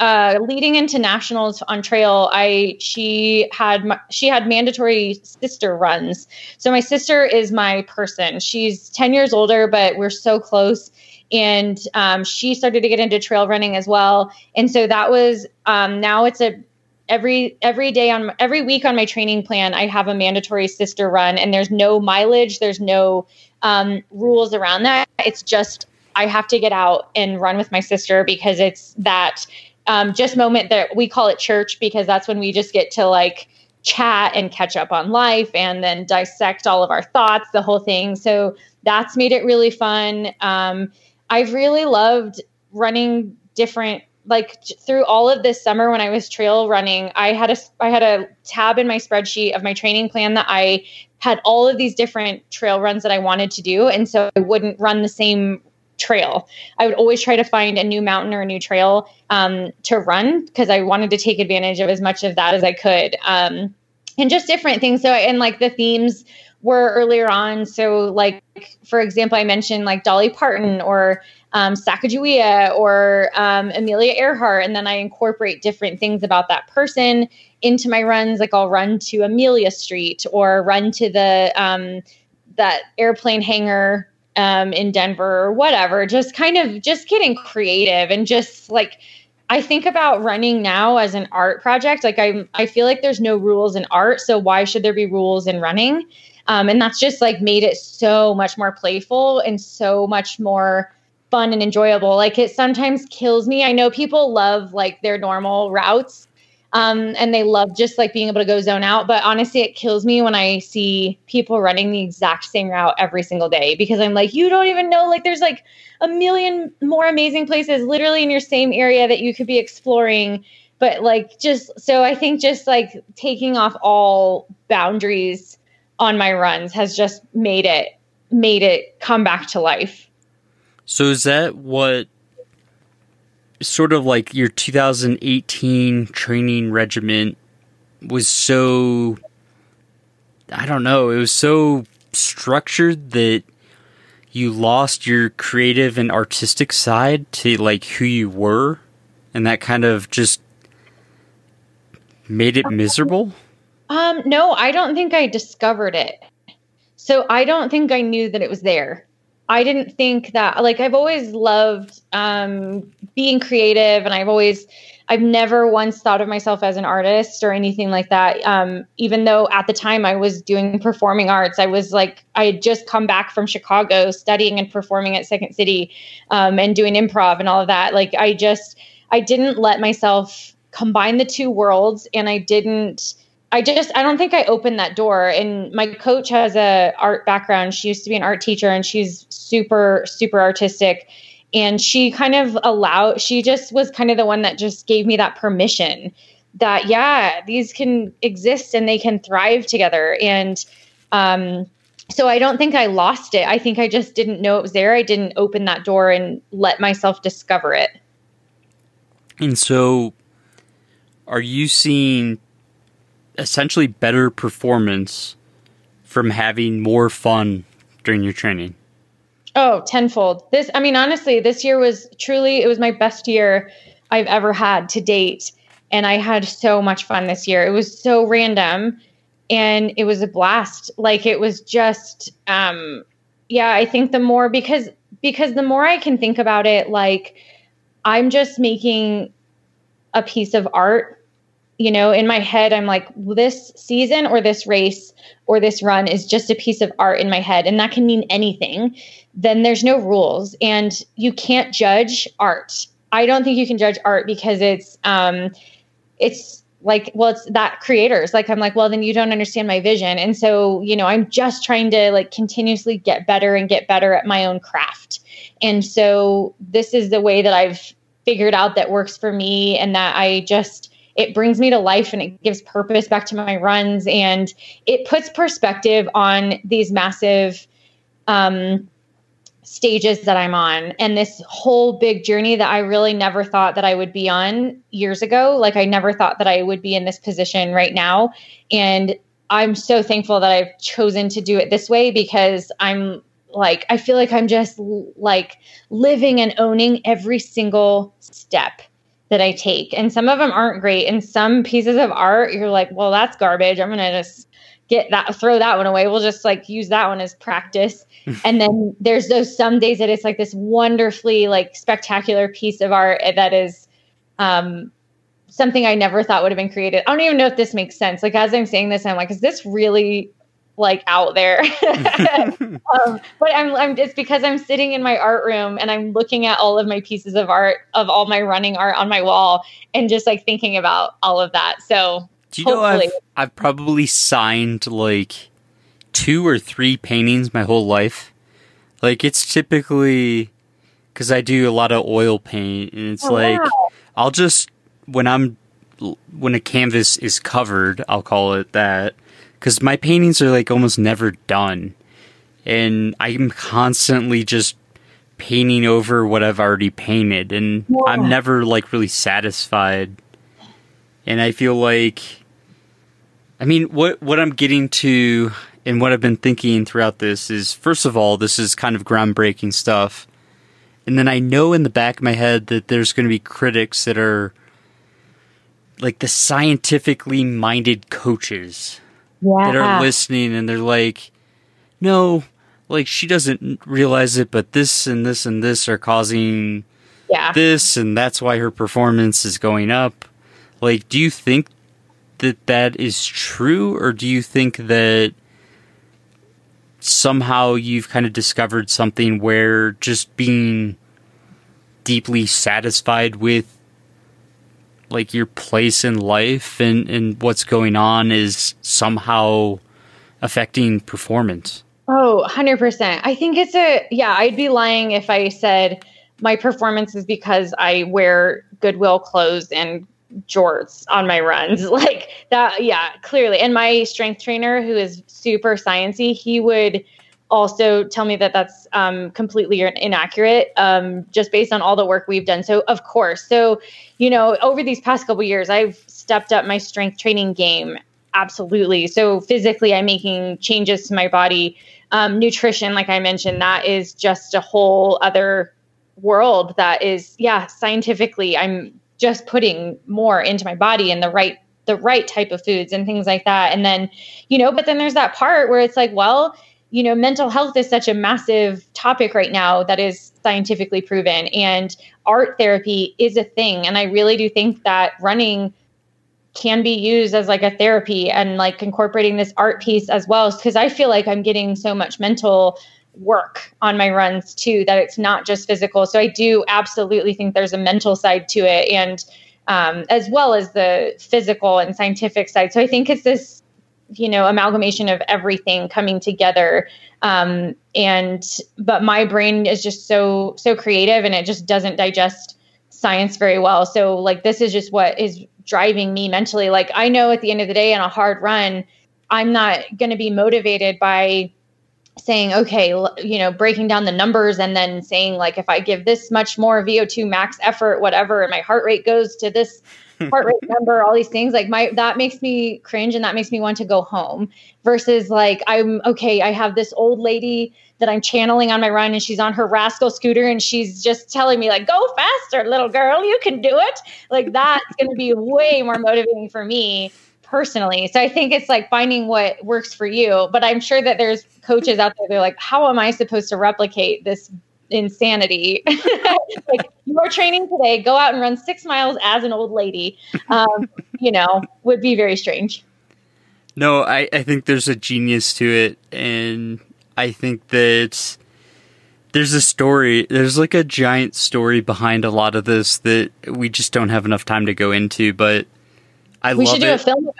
uh, leading into nationals on trail, I she had my, she had mandatory sister runs. So my sister is my person. She's ten years older, but we're so close. And um, she started to get into trail running as well. And so that was um, now it's a every every day on every week on my training plan i have a mandatory sister run and there's no mileage there's no um, rules around that. It's just i have to get out and run with my sister because it's that um, just moment that we call it church because that's when we just get to like chat and catch up on life and then dissect all of our thoughts the whole thing. So that's made it really fun. Um, i've really loved running different like through all of this summer when I was trail running, I had a I had a tab in my spreadsheet of my training plan that I had all of these different trail runs that I wanted to do, and so I wouldn't run the same trail. I would always try to find a new mountain or a new trail um, to run because I wanted to take advantage of as much of that as I could, um, and just different things. So and like the themes were earlier on. So like for example, I mentioned like Dolly Parton or um, Sacagawea or um, Amelia Earhart, and then I incorporate different things about that person into my runs. Like I'll run to Amelia Street or run to the um, that airplane hangar um, in Denver or whatever. Just kind of just getting creative and just like I think about running now as an art project. Like I I feel like there's no rules in art, so why should there be rules in running? Um, and that's just like made it so much more playful and so much more fun and enjoyable. Like it sometimes kills me. I know people love like their normal routes. Um, and they love just like being able to go zone out. But honestly, it kills me when I see people running the exact same route every single day because I'm like, you don't even know, like, there's like a million more amazing places literally in your same area that you could be exploring but like just so I think just like taking off all boundaries on my runs has just made it made it come back to life. So is that what sort of like your 2018 training regiment was so I don't know, it was so structured that you lost your creative and artistic side to like who you were and that kind of just made it miserable? Um no, I don't think I discovered it. So I don't think I knew that it was there. I didn't think that like I've always loved um being creative and I've always I've never once thought of myself as an artist or anything like that. Um, even though at the time I was doing performing arts, I was like, I had just come back from Chicago studying and performing at Second City um, and doing improv and all of that. Like, I just, I didn't let myself combine the two worlds and I didn't. I just I don't think I opened that door. And my coach has a art background. She used to be an art teacher and she's super super artistic. And she kind of allowed she just was kind of the one that just gave me that permission that yeah these can exist and they can thrive together. And um so i don't think i lost it. I think i just didn't know it was there. I didn't open that door and let myself discover it. And so are you seeing essentially better performance from having more fun during your training Oh, tenfold. This, I mean, honestly, this year was truly, it was my best year I've ever had to date. And I had so much fun this year. It was so random and it was a blast. Like it was just, um, yeah, I think the more, because, because the more I can think about it, like I'm just making a piece of art you know, in my head, I'm like, this season or this race or this run is just a piece of art in my head. And that can mean anything. Then there's no rules. And you can't judge art. I don't think you can judge art because it's, um, it's like, well, it's that creators. Like, I'm like, well, then you don't understand my vision. And so, you know, I'm just trying to like continuously get better and get better at my own craft. And so this is the way that I've figured out that works for me and that I just, it brings me to life and it gives purpose back to my runs and it puts perspective on these massive um, stages that I'm on and this whole big journey that I really never thought that I would be on years ago. Like I never thought that I would be in this position right now. And I'm so thankful that I've chosen to do it this way because I'm like, I feel like I'm just like living and owning every single step that I take. And some of them aren't great. And some pieces of art, you're like, well, that's garbage. I'm going to just get that, throw that one away. We'll just like use that one as practice. and then there's those some days that it's like this wonderfully like spectacular piece of art that is um, something I never thought would have been created. I don't even know if this makes sense. Like as I'm saying this, I'm like, is this really like out there. um, but I'm, I'm, it's because I'm sitting in my art room and I'm looking at all of my pieces of art of all my running art on my wall and just like thinking about all of that. So do you know I've, I've probably signed like two or three paintings my whole life. Like it's typically because I do a lot of oil paint and it's oh, like wow. I'll just when I'm when a canvas is covered, I'll call it that because my paintings are like almost never done, and I'm constantly just painting over what I've already painted, and yeah. I'm never like really satisfied. And I feel like, I mean, what what I'm getting to and what I've been thinking throughout this is, first of all, this is kind of groundbreaking stuff. And then I know in the back of my head that there's going to be critics that are like the scientifically minded coaches yeah. that are listening and they're like, no, like she doesn't realize it, but this and this and this are causing yeah. this, and that's why her performance is going up. Like, do you think that that is true, or do you think that somehow you've kind of discovered something where just being deeply satisfied with like your place in life and, and what's going on is somehow affecting performance. Oh, 100%. I think it's a, yeah, I'd be lying if I said my performance is because I wear Goodwill clothes and jorts on my runs. Like that, yeah, clearly. And my strength trainer, who is super sciencey, he would also tell me that that's um, completely inaccurate um, just based on all the work we've done. So of course. So you know over these past couple years i've stepped up my strength training game. Absolutely. So physically i'm making changes to my body. Um, nutrition like i mentioned that is just a whole other world that is yeah scientifically i'm just putting more into my body and the right the right type of foods and things like that. And then you know but then there's that part where it's like well you know, mental health is such a massive topic right now that is scientifically proven, and art therapy is a thing. And I really do think that running can be used as like a therapy and like incorporating this art piece as well because i feel like i'm getting so much mental work on my runs too that it's not just physical so i do absolutely think there's a mental side to it and um, as well as the physical and scientific side so i think it's this you know amalgamation of everything coming together. Um, and but my brain is just so so creative and it just doesn't digest science very well. So like this is just what is driving me mentally. Like i know at the end of the day on a hard run i'm not going to be motivated by saying okay you know breaking down the numbers and then saying like if i give this much more vo2 max effort whatever and my heart rate goes to this heart rate number, all these things. Like my that makes me cringe and that makes me want to go home. Versus like I'm okay, I have this old lady that I'm channeling on my run and she's on her rascal scooter and she's just telling me like go faster little girl you can do it like that's going to be way more motivating for me personally so i think it's like finding what works for you but i'm sure that there's coaches out there they're like how am i supposed to replicate this insanity. like you are training today, go out and run six miles as an old lady. Um, you know, would be very strange. No, I, I think there's a genius to it, and I think that there's a story. There's like a giant story behind a lot of this that we just don't have enough time to go into. But I we love should do it. a film.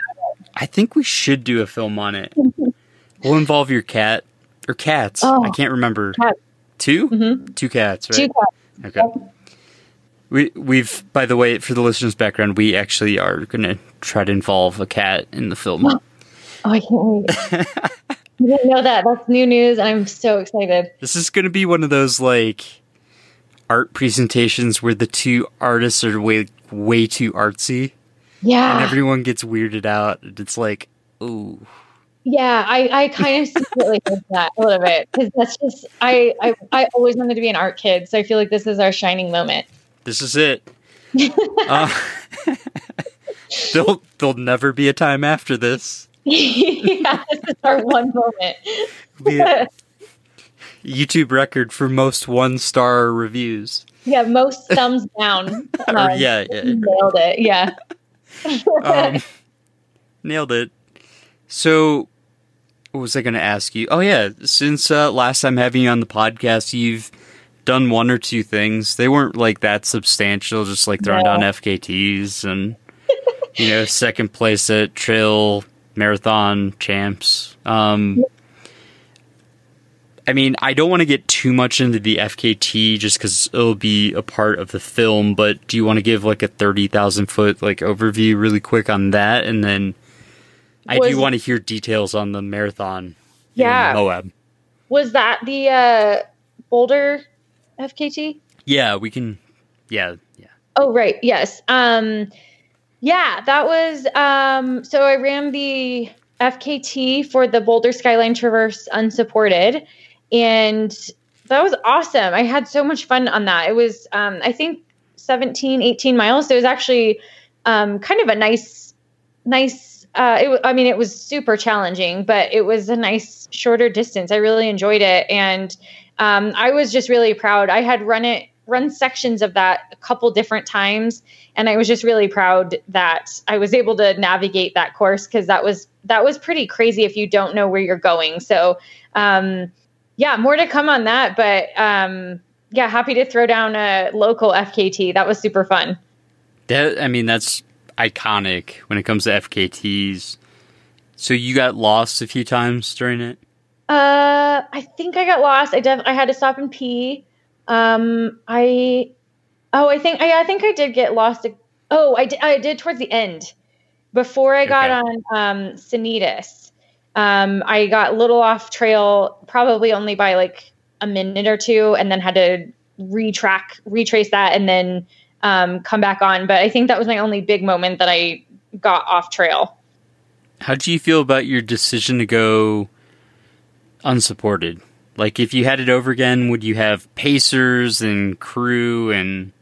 I think we should do a film on it. we'll involve your cat or cats. Oh, I can't remember. Cat. 2 Mm-hmm. Two cats, right? Two cats. Okay. We we've by the way, for the listeners' background, we actually are gonna try to involve a cat in the film. Oh, I can't wait. I didn't know that. That's new news, and I'm so excited. This is gonna be one of those like art presentations where the two artists are way way too artsy. Yeah. And everyone gets weirded out. It's like, ooh. Yeah, I, I kind of secretly hope that a little bit because that's just I, I I always wanted to be an art kid, so I feel like this is our shining moment. This is it. uh, there'll there'll never be a time after this. yeah, this is our one moment. Be YouTube record for most one star reviews. yeah, most thumbs down. Or, Um, yeah, yeah. nailed it. Yeah. Um, nailed it. So, what was I going to ask you? Oh yeah, since uh, last time having you on the podcast, you've done one or two things. They weren't like that substantial, just like throwing No. down FKTs and you know second place at trail marathon champs. Um, I mean, I don't want to get too much into the FKT just because it'll be a part of the film. But do you want to give like a thirty thousand foot like overview really quick on that, and then I Was- do want to hear details on the marathon. Yeah. Moab. Was that the uh, Boulder FKT? Yeah, we can. Yeah, yeah. Oh, right. Yes. Um, yeah, that was. Um, so I ran the FKT for the Boulder Skyline Traverse unsupported, and that was awesome. I had so much fun on that. It was, um, I think, 17, 18 miles. So it was actually um, kind of a nice, nice. Uh, it, I mean, it was super challenging, but it was a nice shorter distance. I really enjoyed it, and um, I was just really proud. I had run it, run sections of that a couple different times, and I was just really proud that I was able to navigate that course because that was that was pretty crazy if you don't know where you're going. So, um, yeah, more to come on that, but um, yeah, happy to throw down a local FKT. That was super fun. That I mean, that's iconic when it comes to FKTs. So you got lost a few times during it. Uh, I think I got lost. I def- I had to stop and pee. Um, I oh, I think I, I think I did get lost a Oh, I did, I did towards the end. Before I got Okay. on um, Sanitas, um, I got a little off trail, probably only by like a minute or two, and then had to retrack, retrace that, and then um, come back on. But I think that was my only big moment that I got off trail. How do you feel about your decision to go unsupported? Like, if you had it over again, would you have pacers and crew and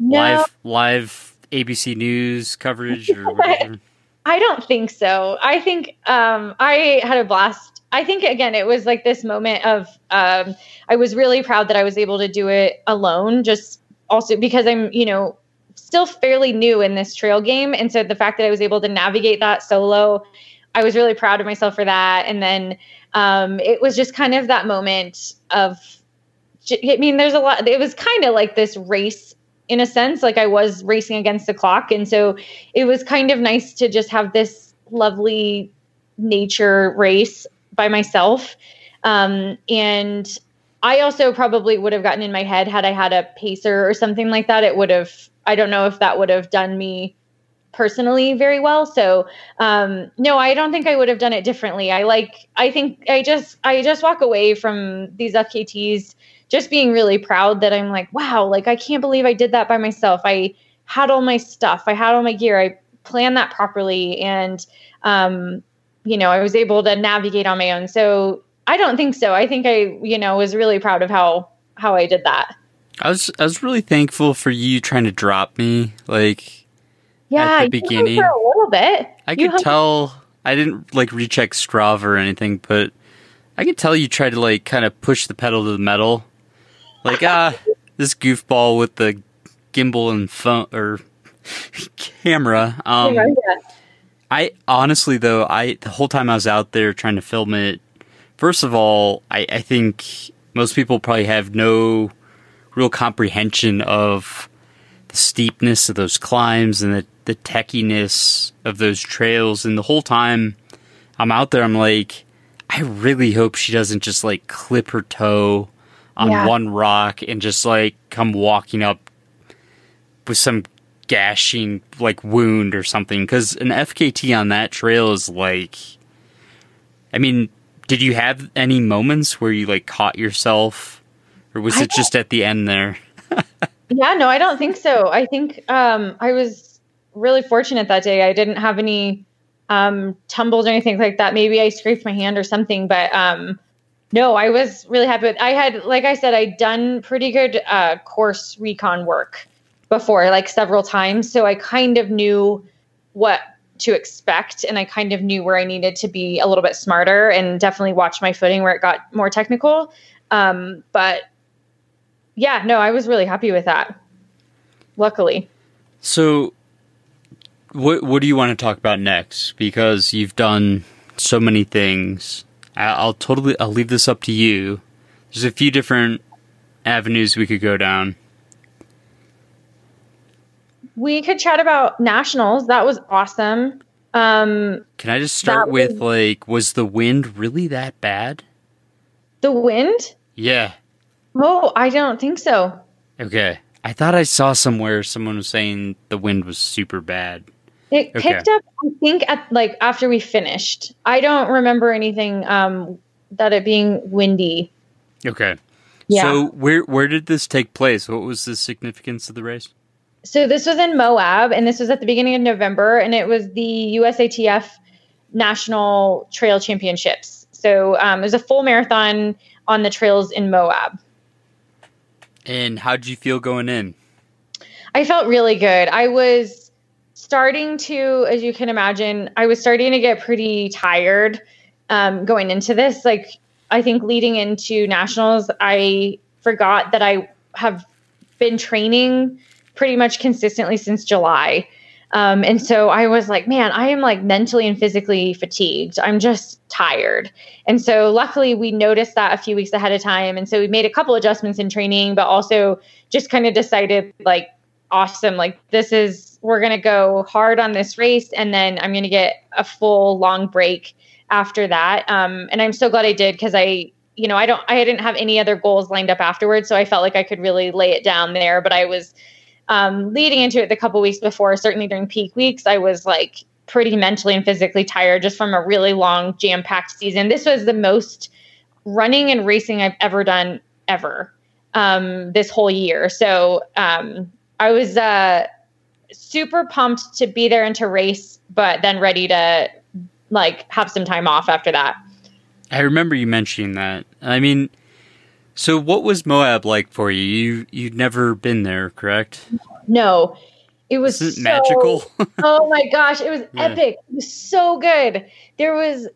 No. live live ABC News coverage or whatever? I don't think so. I think um, I had a blast. I think again, it was like this moment of um, I was really proud that I was able to do it alone. Just also because I'm, you know, still fairly new in this trail game, and so the fact that I was able to navigate that solo, I was really proud of myself for that. And then um, it was just kind of that moment of I mean, there's a lot. It was kind of like this race in a sense. Like I was racing against the clock, and so it was kind of nice to just have this lovely nature race by myself. Um, and I also probably would have gotten in my head had I had a pacer or something like that. It would have. I don't know if that would have done me personally very well. So um, no, I don't think I would have done it differently. I like. I think I just. I just walk away from these FKTs just being really proud that I'm like, wow, like I can't believe I did that by myself. I had all my stuff, I had all my gear, I planned that properly, and um, you know, I was able to navigate on my own. So I don't think so. I think I, you know, was really proud of how how I did that. I was I was really thankful for you trying to drop me. Like Yeah, at the beginning, for a little bit. I You could hung- tell. I didn't like recheck Strava or anything, but I could tell you tried to like kind of push the pedal to the metal. Like ah, this goofball with the gimbal and phone or camera. Um, Yeah, yeah. I honestly though, I the whole time I was out there trying to film it, first of all, I, I think most people probably have no real comprehension of the steepness of those climbs and the, the techiness of those trails. And the whole time I'm out there, I'm like, I really hope she doesn't just like clip her toe on Yeah. one rock and just like come walking up with some gashing like wound or something because an FKT on that trail is like I mean did you have any moments where you like caught yourself or was I it just at the end there Yeah, no, I don't think so. I think um, I was really fortunate that day. I didn't have any um, tumbles or anything like that. Maybe I scraped my hand or something, but um, no, I was really happy with. I had, like I said, I'd done pretty good uh, course recon work before, like several times, so I kind of knew what to expect, and I kind of knew where I needed to be a little bit smarter, and definitely watch my footing where it got more technical. Um, but yeah, no, I was really happy with that. Luckily. so what what do you want to talk about next because you've done so many things I'll totally I'll leave this up to you there's a few different avenues we could go down We could chat about nationals. That was awesome. Um, Can I just start with was- like, was the wind really that bad? the wind? Yeah. Oh, I don't think so. Okay. I thought I saw somewhere someone was saying the wind was super bad. It Okay. picked up, I think, at like after we finished. I don't remember anything um, that it being windy. Okay. Yeah. So where where did this take place? What was the significance of the race? So this was in Moab, and this was at the beginning of November, and it was the USATF National Trail Championships. So um, it was a full marathon on the trails in Moab. And how did you feel going in? I felt really good. I was starting to, as you can imagine, I was starting to get pretty tired um, going into this. Like, I think leading into nationals, I forgot that I have been training pretty much consistently since July. Um, and so I was like, man, I am like mentally and physically fatigued. I'm just tired. And so luckily we noticed that a few weeks ahead of time. And so we made a couple adjustments in training, but also just kind of decided like, awesome, like this is, we're going to go hard on this race. And then I'm going to get a full long break after that. Um, and I'm so glad I did because I, you know, I don't, I didn't have any other goals lined up afterwards. So I felt like I could really lay it down there, but I was, um, leading into it the couple weeks before, certainly during peak weeks, I was like pretty mentally and physically tired just from a really long, jam packed season. This was the most running and racing I've ever done ever um, this whole year. So um, I was uh, super pumped to be there and to race, but then ready to like have some time off after that. I remember you mentioning that. I mean, so what was Moab like for you? You you'd never been there, correct? No. It was Isn't it so- magical? oh my gosh, it was Yeah. epic. It was so good. There was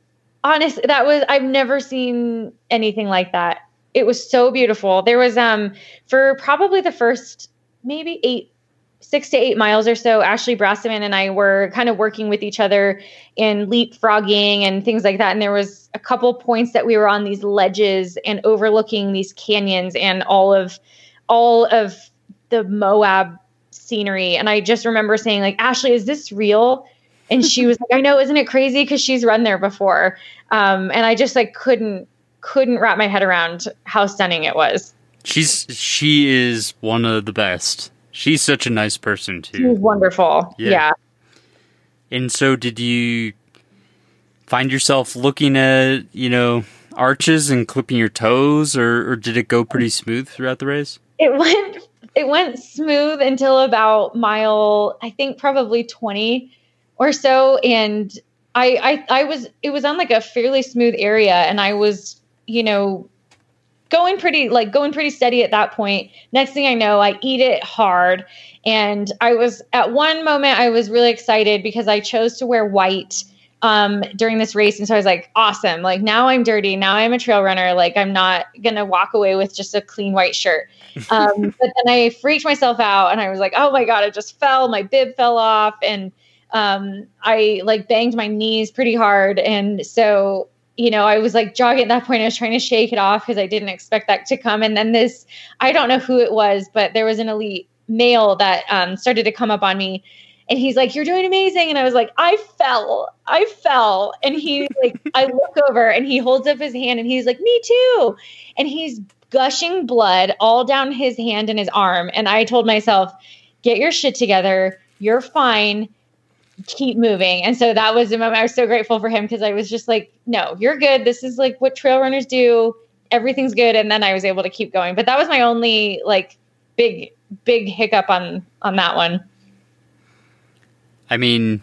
honest that was I've never seen anything like that. It was so beautiful. There was um for probably the first maybe 8 6 to 8 miles or so Ashley Brasovan and I were kind of working with each other in leapfrogging and things like that and there was a couple points that we were on these ledges and overlooking these canyons and all of all of the Moab scenery. And I just remember saying, like, Ashley, is this real? And she was like, I know, isn't it crazy? Because she's run there before. Um, and I just like couldn't couldn't wrap my head around how stunning it was. She's she is one of the best. She's such a nice person too. She's wonderful. Yeah. yeah. And so, did you find yourself looking at you know arches and clipping your toes, or, or did it go pretty smooth throughout the race? it went it went smooth until about mile i think probably 20 or so and I, I i was it was on like a fairly smooth area and i was you know going pretty like going pretty steady at that point next thing i know i eat it hard and i was at one moment i was really excited because i chose to wear white um, during this race. And so I was like, awesome. Like now I'm dirty. Now I'm a trail runner. Like I'm not going to walk away with just a clean white shirt. Um, but then I freaked myself out and I was like, oh my God, I just fell. My bib fell off. And um, I like banged my knees pretty hard. And so, you know, I was like jogging at that point. I was trying to shake it off because I didn't expect that to come. And then this, I don't know who it was, but there was an elite male that um, started to come up on me. And he's like you're doing amazing. And i was like i fell. I fell. And he like i look over and he holds up his hand and he's like me too. And he's gushing blood all down his hand and his arm. And i told myself get your shit together. You're fine keep moving. And so that was the moment i was so grateful for him because i was just like no you're good. This is like what trail runners do. Everything's good. And then i was able to keep going. But that was my only like big big hiccup on on that one. I mean,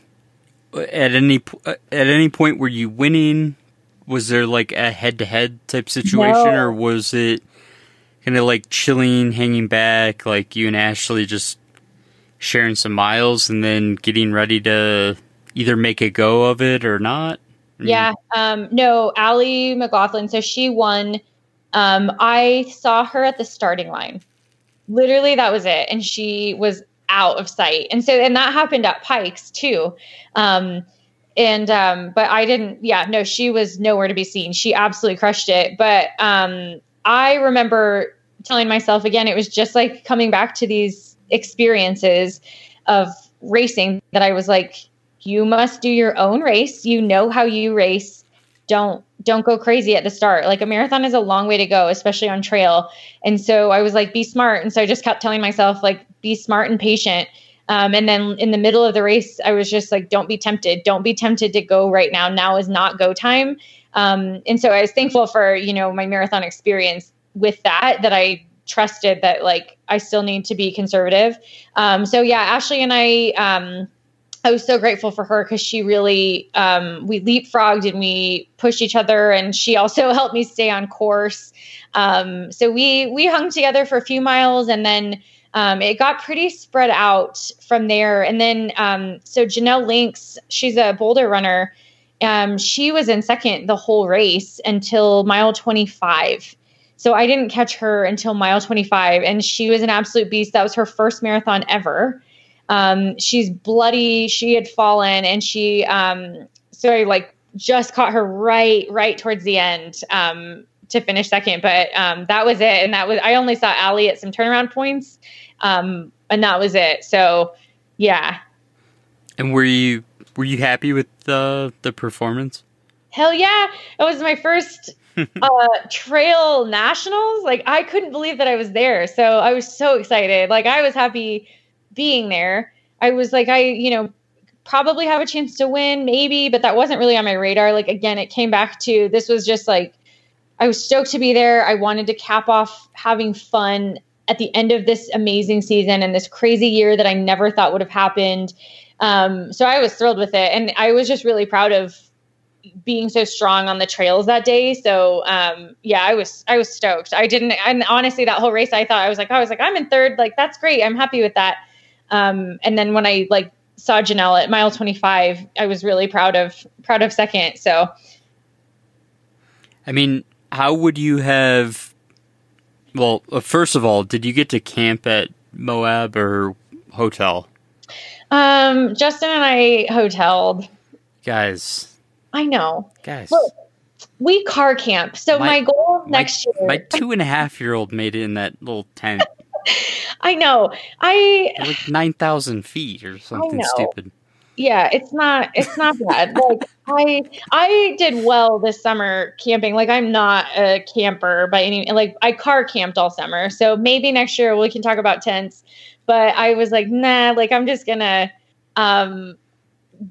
at any at any point were you winning? Was there like a head to head type situation, No. or was it kind of like chilling, hanging back, like you and Ashley just sharing some miles and then getting ready to either make a go of it or not? I mean, Yeah. Um, no, Allie McLaughlin. So she won. Um, I saw her at the starting line. Literally, that was it. And she was out of sight. And so, and that happened at Pikes too. Um, and, um, but I didn't, yeah, no, she was nowhere to be seen. She absolutely crushed it. But, um, I remember telling myself again, it was just like coming back to these experiences of racing that I was like, you must do your own race. You know how you race. Don't don't go crazy at the start. Like a marathon is a long way to go, especially on trail. And so I was like, be smart. And so I just kept telling myself, like, be smart and patient. Um, and then in the middle of the race, I was just like, don't be tempted. Don't be tempted to go right now. Now is not go time. Um, and so I was thankful for, you know, my marathon experience with that, that I trusted that like I still need to be conservative. Um, so yeah, Ashley and I, um, I was so grateful for her because she really um, we leapfrogged and we pushed each other, and she also helped me stay on course. Um, so we we hung together for a few miles, and then um, it got pretty spread out from there. And then um, so Janelle Lincks, she's a boulder runner. Um, she was in second the whole race until mile twenty five. So I didn't catch her until mile 25, and she was an absolute beast. That was her first marathon ever. Um, she's bloody. She had fallen, and she um, so I like just caught her right right towards the end um, to finish second. But um, that was it, and that was I only saw Allie at some turnaround points, um, and that was it. So yeah, And were you were you happy with the the performance? hell yeah, it was my first uh, trail nationals. Like I couldn't believe that I was there. So I was so excited. Like I was happy being there. I was like, I, you know, probably have a chance to win, maybe, but that wasn't really on my radar. Like, again, it came back to this was just like, I was stoked to be there. I wanted to cap off having fun at the end of this amazing season and this crazy year that I never thought would have happened. Um, so I was thrilled with it. And I was just really proud of being so strong on the trails that day. So um, yeah, I was I was stoked. I didn't and honestly that whole race I thought I was like, oh, I was like, I'm in third, like that's great. I'm happy with that. Um, and then when I like saw Janelle at mile 25, I was really proud of proud of second. So I mean, how would you have well, uh, first of all, did you get to camp at Moab or hotel? Um, Justin and I hoteled. Guys, I know. Guys. Look, we car camp. So my, my goal my, next year. My two and a half year old made it in that little tent. I know. I like nine thousand feet or something stupid. Yeah, it's not. It's not bad. like I, I did well this summer camping. Like I'm not a camper by any. Like I car camped all summer. So maybe next year we can talk about tents. But I was like, nah. Like I'm just gonna. um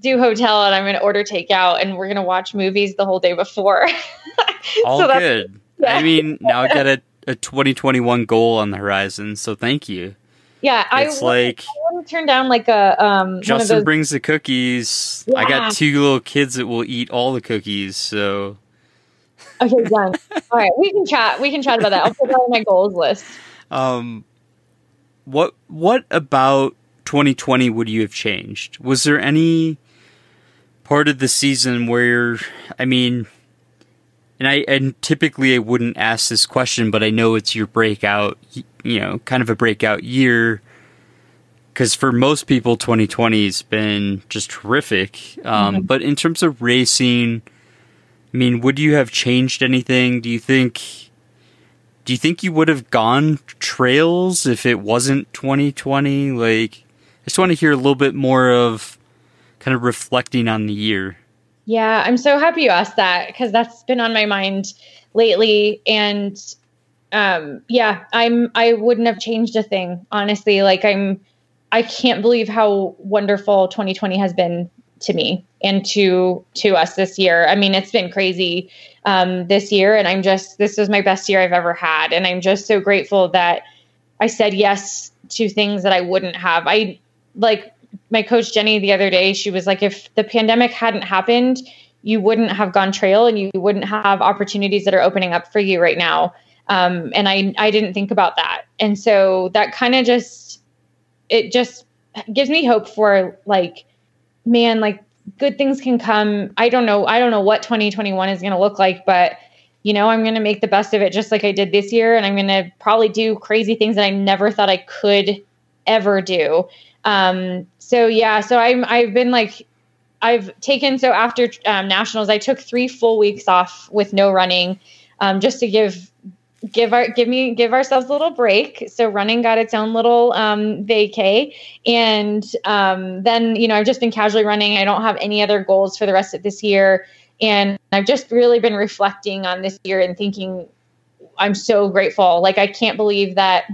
do hotel and I'm going to order takeout and we're going to watch movies the whole day before. All so good. Yeah. I mean, now I got a, a 2021 goal on the horizon, so thank you. Yeah, it's I like I wouldn't turn down like a um. Justin brings the cookies. Yeah. I got two little kids that will eat all the cookies. So okay, done. all right, we can chat. We can chat about that. I'll put that on my goals list. Um, what what about 2020 would you have changed? Was there any part of the season where, I mean, and I and typically I wouldn't ask this question, but I know it's your breakout, you know, kind of a breakout year. Because for most people, 2020 has been just terrific. Um, mm-hmm. But in terms of racing, I mean, would you have changed anything? Do you think? Do you think you would have gone trails if it wasn't 2020? Like, just want to hear a little bit more of kind of reflecting on the year. Yeah, I'm so happy you asked that because that's been on my mind lately. And um, yeah, I'm I wouldn't have changed a thing, honestly. Like I'm I can't believe how wonderful 2020 has been to me and to to us this year. I mean, it's been crazy um, this year, and I'm just this is my best year I've ever had, and I'm just so grateful that I said yes to things that I wouldn't have. I like my coach Jenny the other day, she was like, if the pandemic hadn't happened, you wouldn't have gone trail and you wouldn't have opportunities that are opening up for you right now. Um, and I, I didn't think about that. And so that kind of just, it just gives me hope for like, man, like good things can come. I don't know. I don't know what 2021 is going to look like, but you know, I'm going to make the best of it just like I did this year. And I'm going to probably do crazy things that I never thought I could ever do. Um, so yeah, so I'm I've been like I've taken so after um, nationals, I took three full weeks off with no running, um, just to give give our give me give ourselves a little break. So running got its own little um, vacay, and um, then you know I've just been casually running. I don't have any other goals for the rest of this year, and I've just really been reflecting on this year and thinking I'm so grateful. Like I can't believe that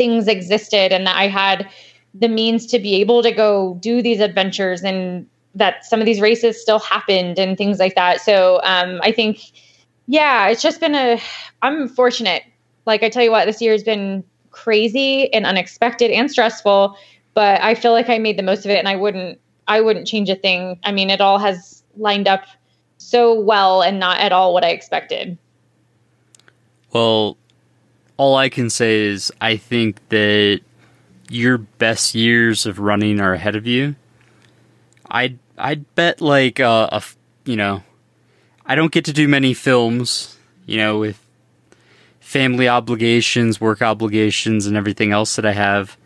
things existed and that I had the means to be able to go do these adventures and that some of these races still happened and things like that. So um, I think, yeah, it's just been a, I'm fortunate. Like I tell you what, this year has been crazy and unexpected and stressful, but I feel like I made the most of it and I wouldn't, I wouldn't change a thing. I mean, it all has lined up so well and not at all what I expected. Well, all I can say is I think that your best years of running are ahead of you. I'd I'd bet like uh, a you know, I don't get to do many films, you know, with family obligations, work obligations, and everything else that I have.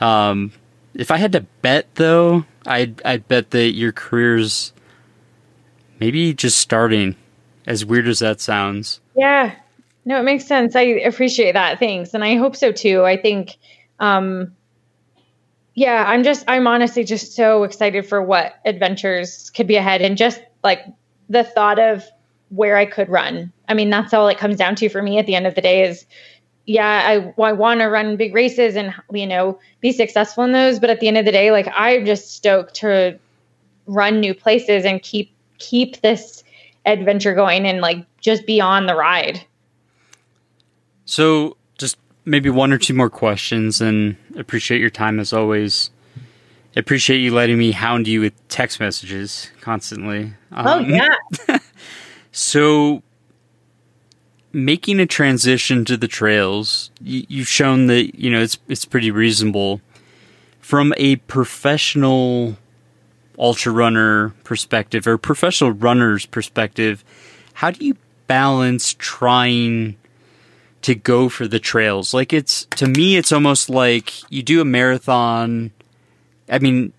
Um, if I had to bet though, I'd I'd bet that your career's maybe just starting. As weird as that sounds. Yeah. No, it makes sense. I appreciate that. Thanks. And I hope so too. I think um, yeah, I'm just, I'm honestly just so excited for what adventures could be ahead and just like the thought of where I could run. I mean, that's all it comes down to for me at the end of the day is, yeah, I, I want to run big races and, you know, be successful in those. But at the end of the day, like I'm just stoked to run new places and keep, keep this adventure going and like just be on the ride. So maybe one or two more questions and appreciate your time as always. Appreciate you letting me hound you with text messages constantly. Um, oh yeah. so making a transition to the trails, you, have shown that you know it's it's pretty reasonable. From a professional ultra runner perspective or professional runner's perspective, how do you balance trying to go for the trails? Like it's to me, it's almost like you do a marathon. I mean,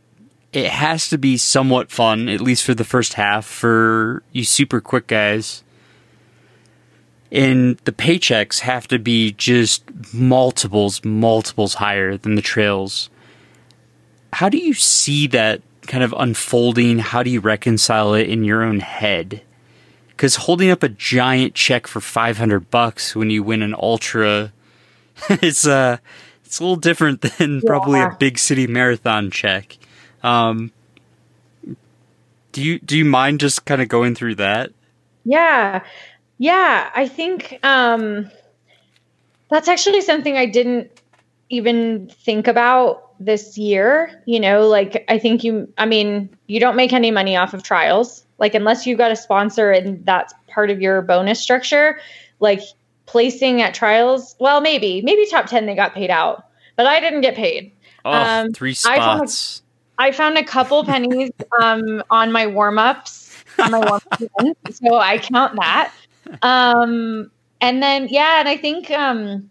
it has to be somewhat fun, at least for the first half, for you super quick guys and the paychecks have to be just multiples, multiples higher than the trails. How do you see that kind of unfolding? How do you reconcile it in your own head? Because holding up a giant check for 500 bucks when you win an ultra is uh, it's a little different than yeah. probably a big city marathon check. Um, do you do you mind just kind of going through that? Yeah. Yeah, I think um, that's actually something I didn't even think about this year. You know, like I think you, I mean, you don't make any money off of trials. Like, unless you got a sponsor and that's part of your bonus structure, like placing at trials, well, maybe, maybe top 10 they got paid out, but I didn't get paid. Oh, um, three spots. I found, a, I found a couple pennies um, on my warm ups, on my warm ups, so I count that um, and then yeah, and I think um,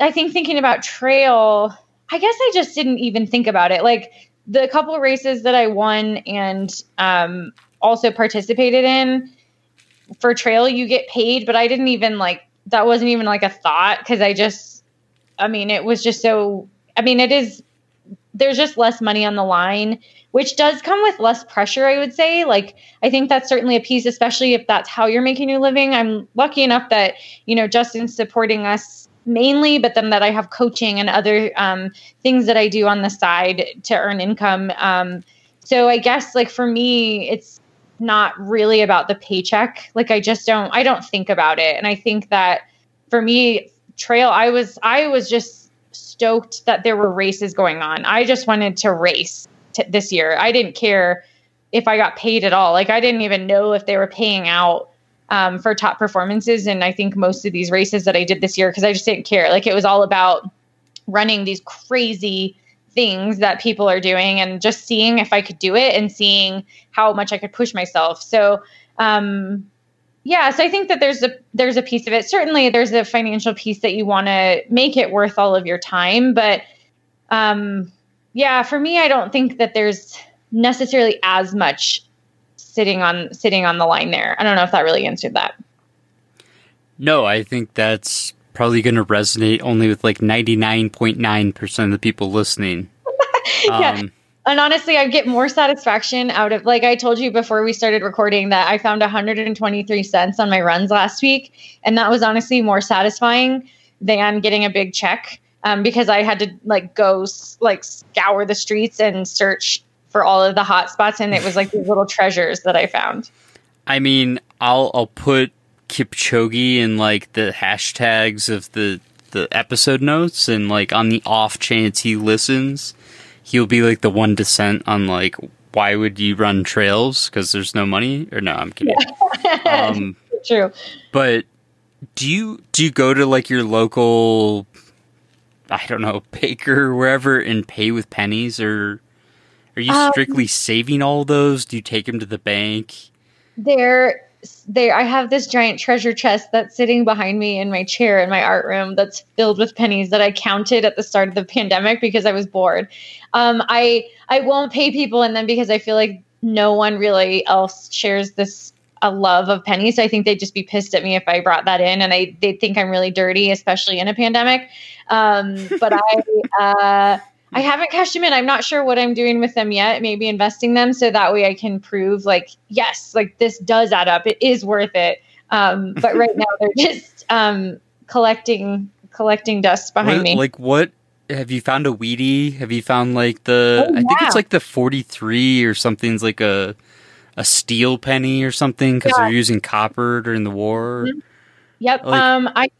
I think thinking about trail, I guess I just didn't even think about it. Like the couple races that I won and um, also participated in for trail, you get paid, but I didn't even like that wasn't even like a thought because I just, I mean, it was just so. I mean, it is. There's just less money on the line which does come with less pressure, I would say. Like, I think that's certainly a piece, especially if that's how you're making your living. I'm lucky enough that, you know, Justin's supporting us mainly, but then that I have coaching and other um, things that I do on the side to earn income. Um, so I guess, like, for me, it's not really about the paycheck. Like, I just don't, I don't think about it. And I think that for me, trail, I was, I was just stoked that there were races going on. I just wanted to race t- this year. I didn't care if I got paid at all. Like I didn't even know if they were paying out um, for top performances. And I think most of these races that I did this year, because I just didn't care. Like it was all about running these crazy things that people are doing and just seeing if I could do it and seeing how much I could push myself. So, um, yeah, so I think that there's a there's a piece of it. Certainly, there's a financial piece that you want to make it worth all of your time, but um, yeah, for me, I don't think that there's necessarily as much sitting on sitting on the line there. I don't know if that really answered that. No, I think that's probably going to resonate only with like 99.9% of the people listening. yeah. Um, and honestly, I get more satisfaction out of like I told you before we started recording that I found 123 cents on my runs last week, and that was honestly more satisfying than getting a big check um, because I had to like go like scour the streets and search for all of the hot spots, and it was like these little treasures that I found. I mean, I'll I'll put Kipchoge in like the hashtags of the the episode notes, and like on the off chance he listens, he'll be like the one dissent on like why would you run trails because there's no money or no i'm kidding yeah. um, true but do you do you go to like your local I don't know, baker or wherever and pay with pennies or are you um, strictly saving all those? Do you take them to the bank? There there I have this giant treasure chest that's sitting behind me in my chair in my art room that's filled with pennies that I counted at the start of the pandemic because I was bored. Um, I I won't pay people and then because I feel like no one really else shares this a love of pennies. So I think they'd just be pissed at me if I brought that in and I they think I'm really dirty, especially in a pandemic. Um, but I uh, I haven't cashed them in. I'm not sure what I'm doing with them yet. Maybe investing them so that way I can prove like yes, like this does add up. It is worth it. Um, but right now they're just um, collecting collecting dust behind What- me. Like what? Have you found a Wheatie? Have you found like the? Oh, I think it's like the forty three or something's like a a steel penny or something because Yeah. they're using copper during the war. Yep. Like- um, I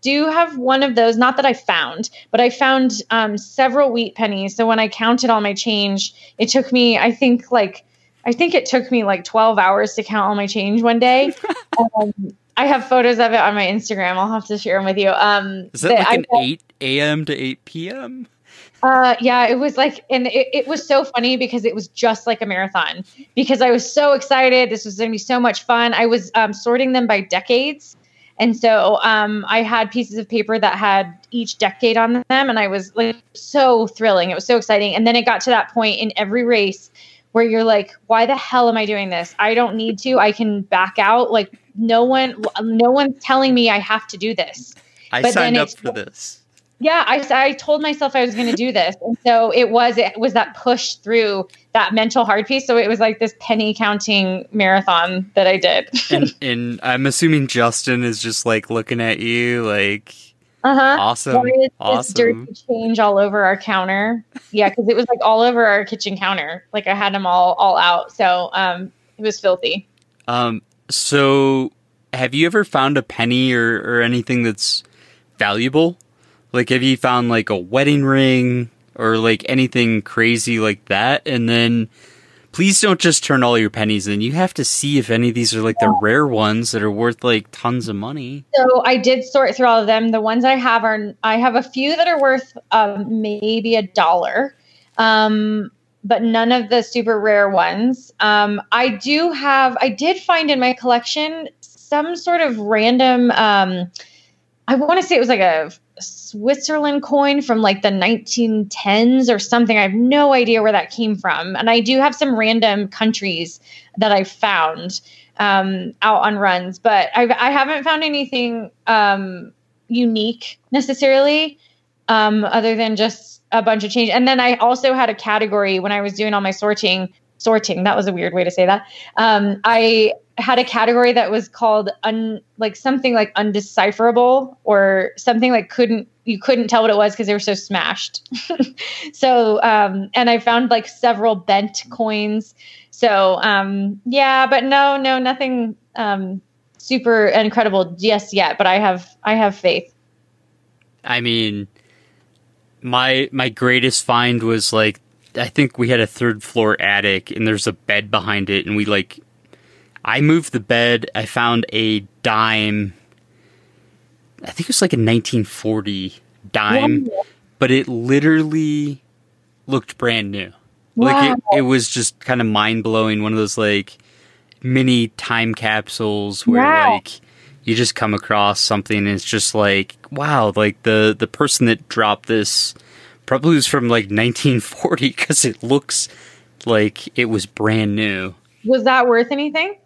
do have one of those. Not that I found, but I found um, several wheat pennies. So when I counted all my change, it took me, I think, like, I think it took me like 12 hours to count all my change one day. um, I have photos of it on my Instagram. I'll have to share them with you. Um, Is that that like I an felt- eight a.m. to eight p.m.? Uh, yeah, it was like, and it, it was so funny because it was just like a marathon because I was so excited. This was going to be so much fun. I was um, sorting them by decades. And so um, I had pieces of paper that had each decade on them, and I was like so thrilling. It was so exciting. And then it got to that point in every race where you're like, why the hell am I doing this? I don't need to. I can back out. Like no one, no one's telling me I have to do this. I But signed then up for this. Yeah, I, I told myself I was going to do this, and so it was it was that push through that mental hard piece. So it was like this penny counting marathon that I did. and, and I'm assuming Justin is just like looking at you like Uh huh. Awesome. Awesome. dirty change all over our counter. Yeah, because it was like all over our kitchen counter. Like I had them all all out. So um, it was filthy. Um, so have you ever found a penny or, or anything that's valuable? Like, have you found like a wedding ring or like anything crazy like that? And then please don't just turn all your pennies in. You have to see if any of these are like the rare ones that are worth like tons of money. So I did sort through all of them. The ones I have are I have a few that are worth um, maybe a dollar, um, but none of the super rare ones. Um, I do have. I did find in my collection some sort of random. I want to say it was like a Switzerland coin from like the 1910s or something. I have no idea where that came from. And I do have some random countries that I found um, out on runs, but I've, I haven't found anything um, unique necessarily, um, other than just a bunch of change. And then I also had a category when I was doing all my sorting. Sorting that was a weird way to say that. Um, I had a category that was called un, like something like undecipherable or something like couldn't you couldn't tell what it was because they were so smashed. so um, and I found like several bent coins. So um, yeah, but no, no, nothing um, super incredible just yet. But I have I have faith. I mean, my my greatest find was like I think we had a third floor attic and there's a bed behind it and we like I moved the bed. I found a dime. I think it was like a 1940 dime, Wow. but it literally looked brand new. Wow. Like it, it was just kind of mind blowing. One of those like mini time capsules where Wow. like you just come across something and it's just like wow, like the the person that dropped this probably was from like 1940 because it looks like it was brand new. Was that worth anything?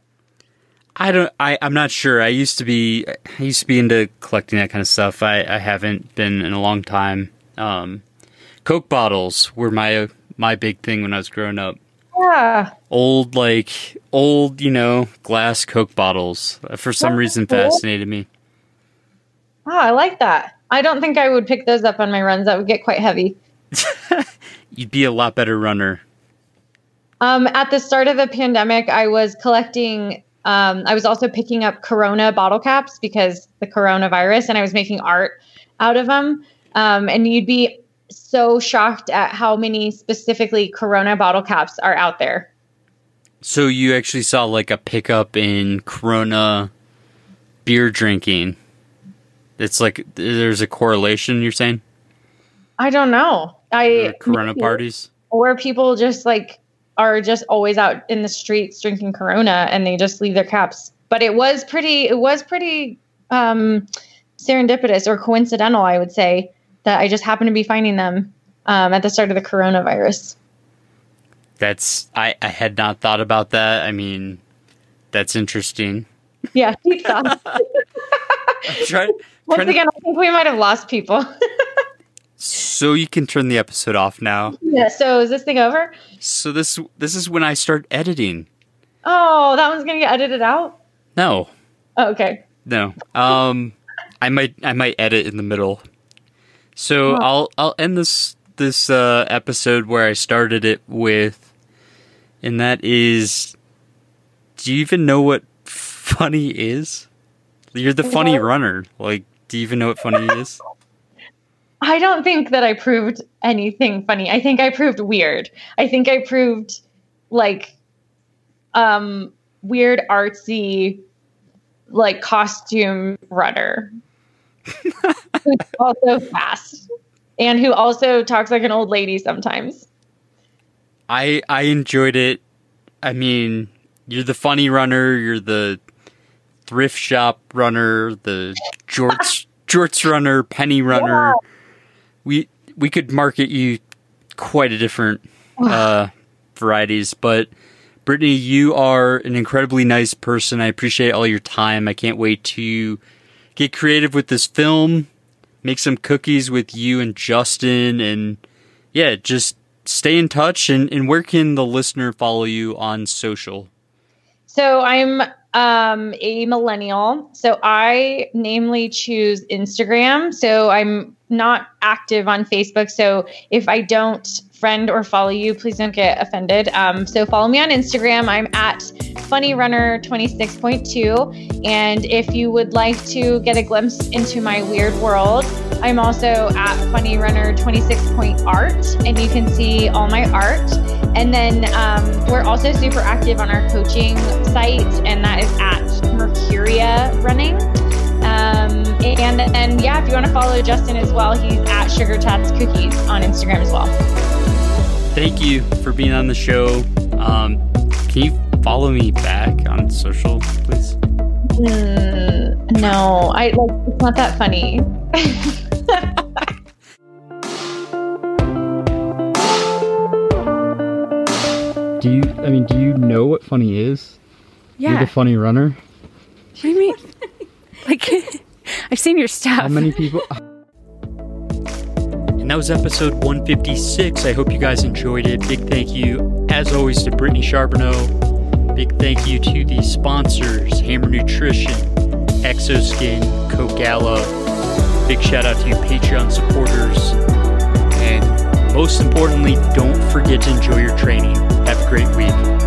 I don't. I, I'm not sure. I used to be. I used to be into collecting that kind of stuff. I, I haven't been in a long time. Um, Coke bottles were my my big thing when I was growing up. Yeah. Old like old, you know, glass Coke bottles. uh, For some That's reason, cool. fascinated me. Oh, I like that. I don't think I would pick those up on my runs. That would get quite heavy. You'd be a lot better runner. Um, at the start of the pandemic, I was collecting. Um, I was also picking up Corona bottle caps because the coronavirus, and I was making art out of them. Um, and you'd be so shocked at how many specifically Corona bottle caps are out there. So you actually saw like a pickup in Corona beer drinking. It's like there's a correlation. You're saying I don't know. I Or Corona parties. or people just like are just always out in the streets drinking corona and they just leave their caps but it was pretty it was pretty um serendipitous or coincidental i would say that i just happened to be finding them um, at the start of the coronavirus That's I, I had not thought about that. I mean, that's interesting. yeah deep thought Try, once again i think we might have lost people so you can turn the episode off now. yeah so is this thing over So this this is when I start editing. oh that one's gonna get edited out No, oh, okay no. Um, I might I might edit in the middle. So I'll I'll end this this uh, episode where I started it with, and that is, do you even know what funny is? You're the funny runner. Like, do you even know what funny is? I don't think that I proved anything funny. I think I proved weird. I think I proved like um weird artsy like costume runner. Who's also fast. And who also talks like an old lady sometimes. I I enjoyed it. I mean, you're the funny runner. You're the thrift shop runner. The jorts jorts runner, penny runner. We we could market you quite a different uh, varieties, but Brittany, you are an incredibly nice person. I appreciate all your time. I can't wait to get creative with this film, make some cookies with you and Justin, and yeah, just stay in touch. And, and where can the listener follow you on social? So I'm um, a millennial. So I namely choose Instagram. So I'm not active on Facebook. So if I don't friend or follow you, please don't get offended. Um, so follow me on Instagram. I'm at funnyrunner26.2. And if you would like to get a glimpse into my weird world, I'm also at funnyrunner26.art. And you can see all my art. And then um, we're also super active on our coaching site, and that is at Mercuria Running. Um, and and yeah, if you want to follow Justin as well, he's at Sugar Tats Cookies on Instagram as well. Thank you for being on the show. Um, can you follow me back on social, please? Mm, no, I like it's not that funny. Do you? I mean, do you know what funny is? You're Yeah. the funny runner. What do you mean? like, I've seen your stuff. How many people? That was episode 156. I hope you guys enjoyed it. Big thank you, as always, to Brittany Charboneau. Big thank you to the sponsors Hammer Nutrition, Exoskin, Kogalla. Big shout out to you, Patreon supporters. And most importantly, don't forget to enjoy your training. Have a great week.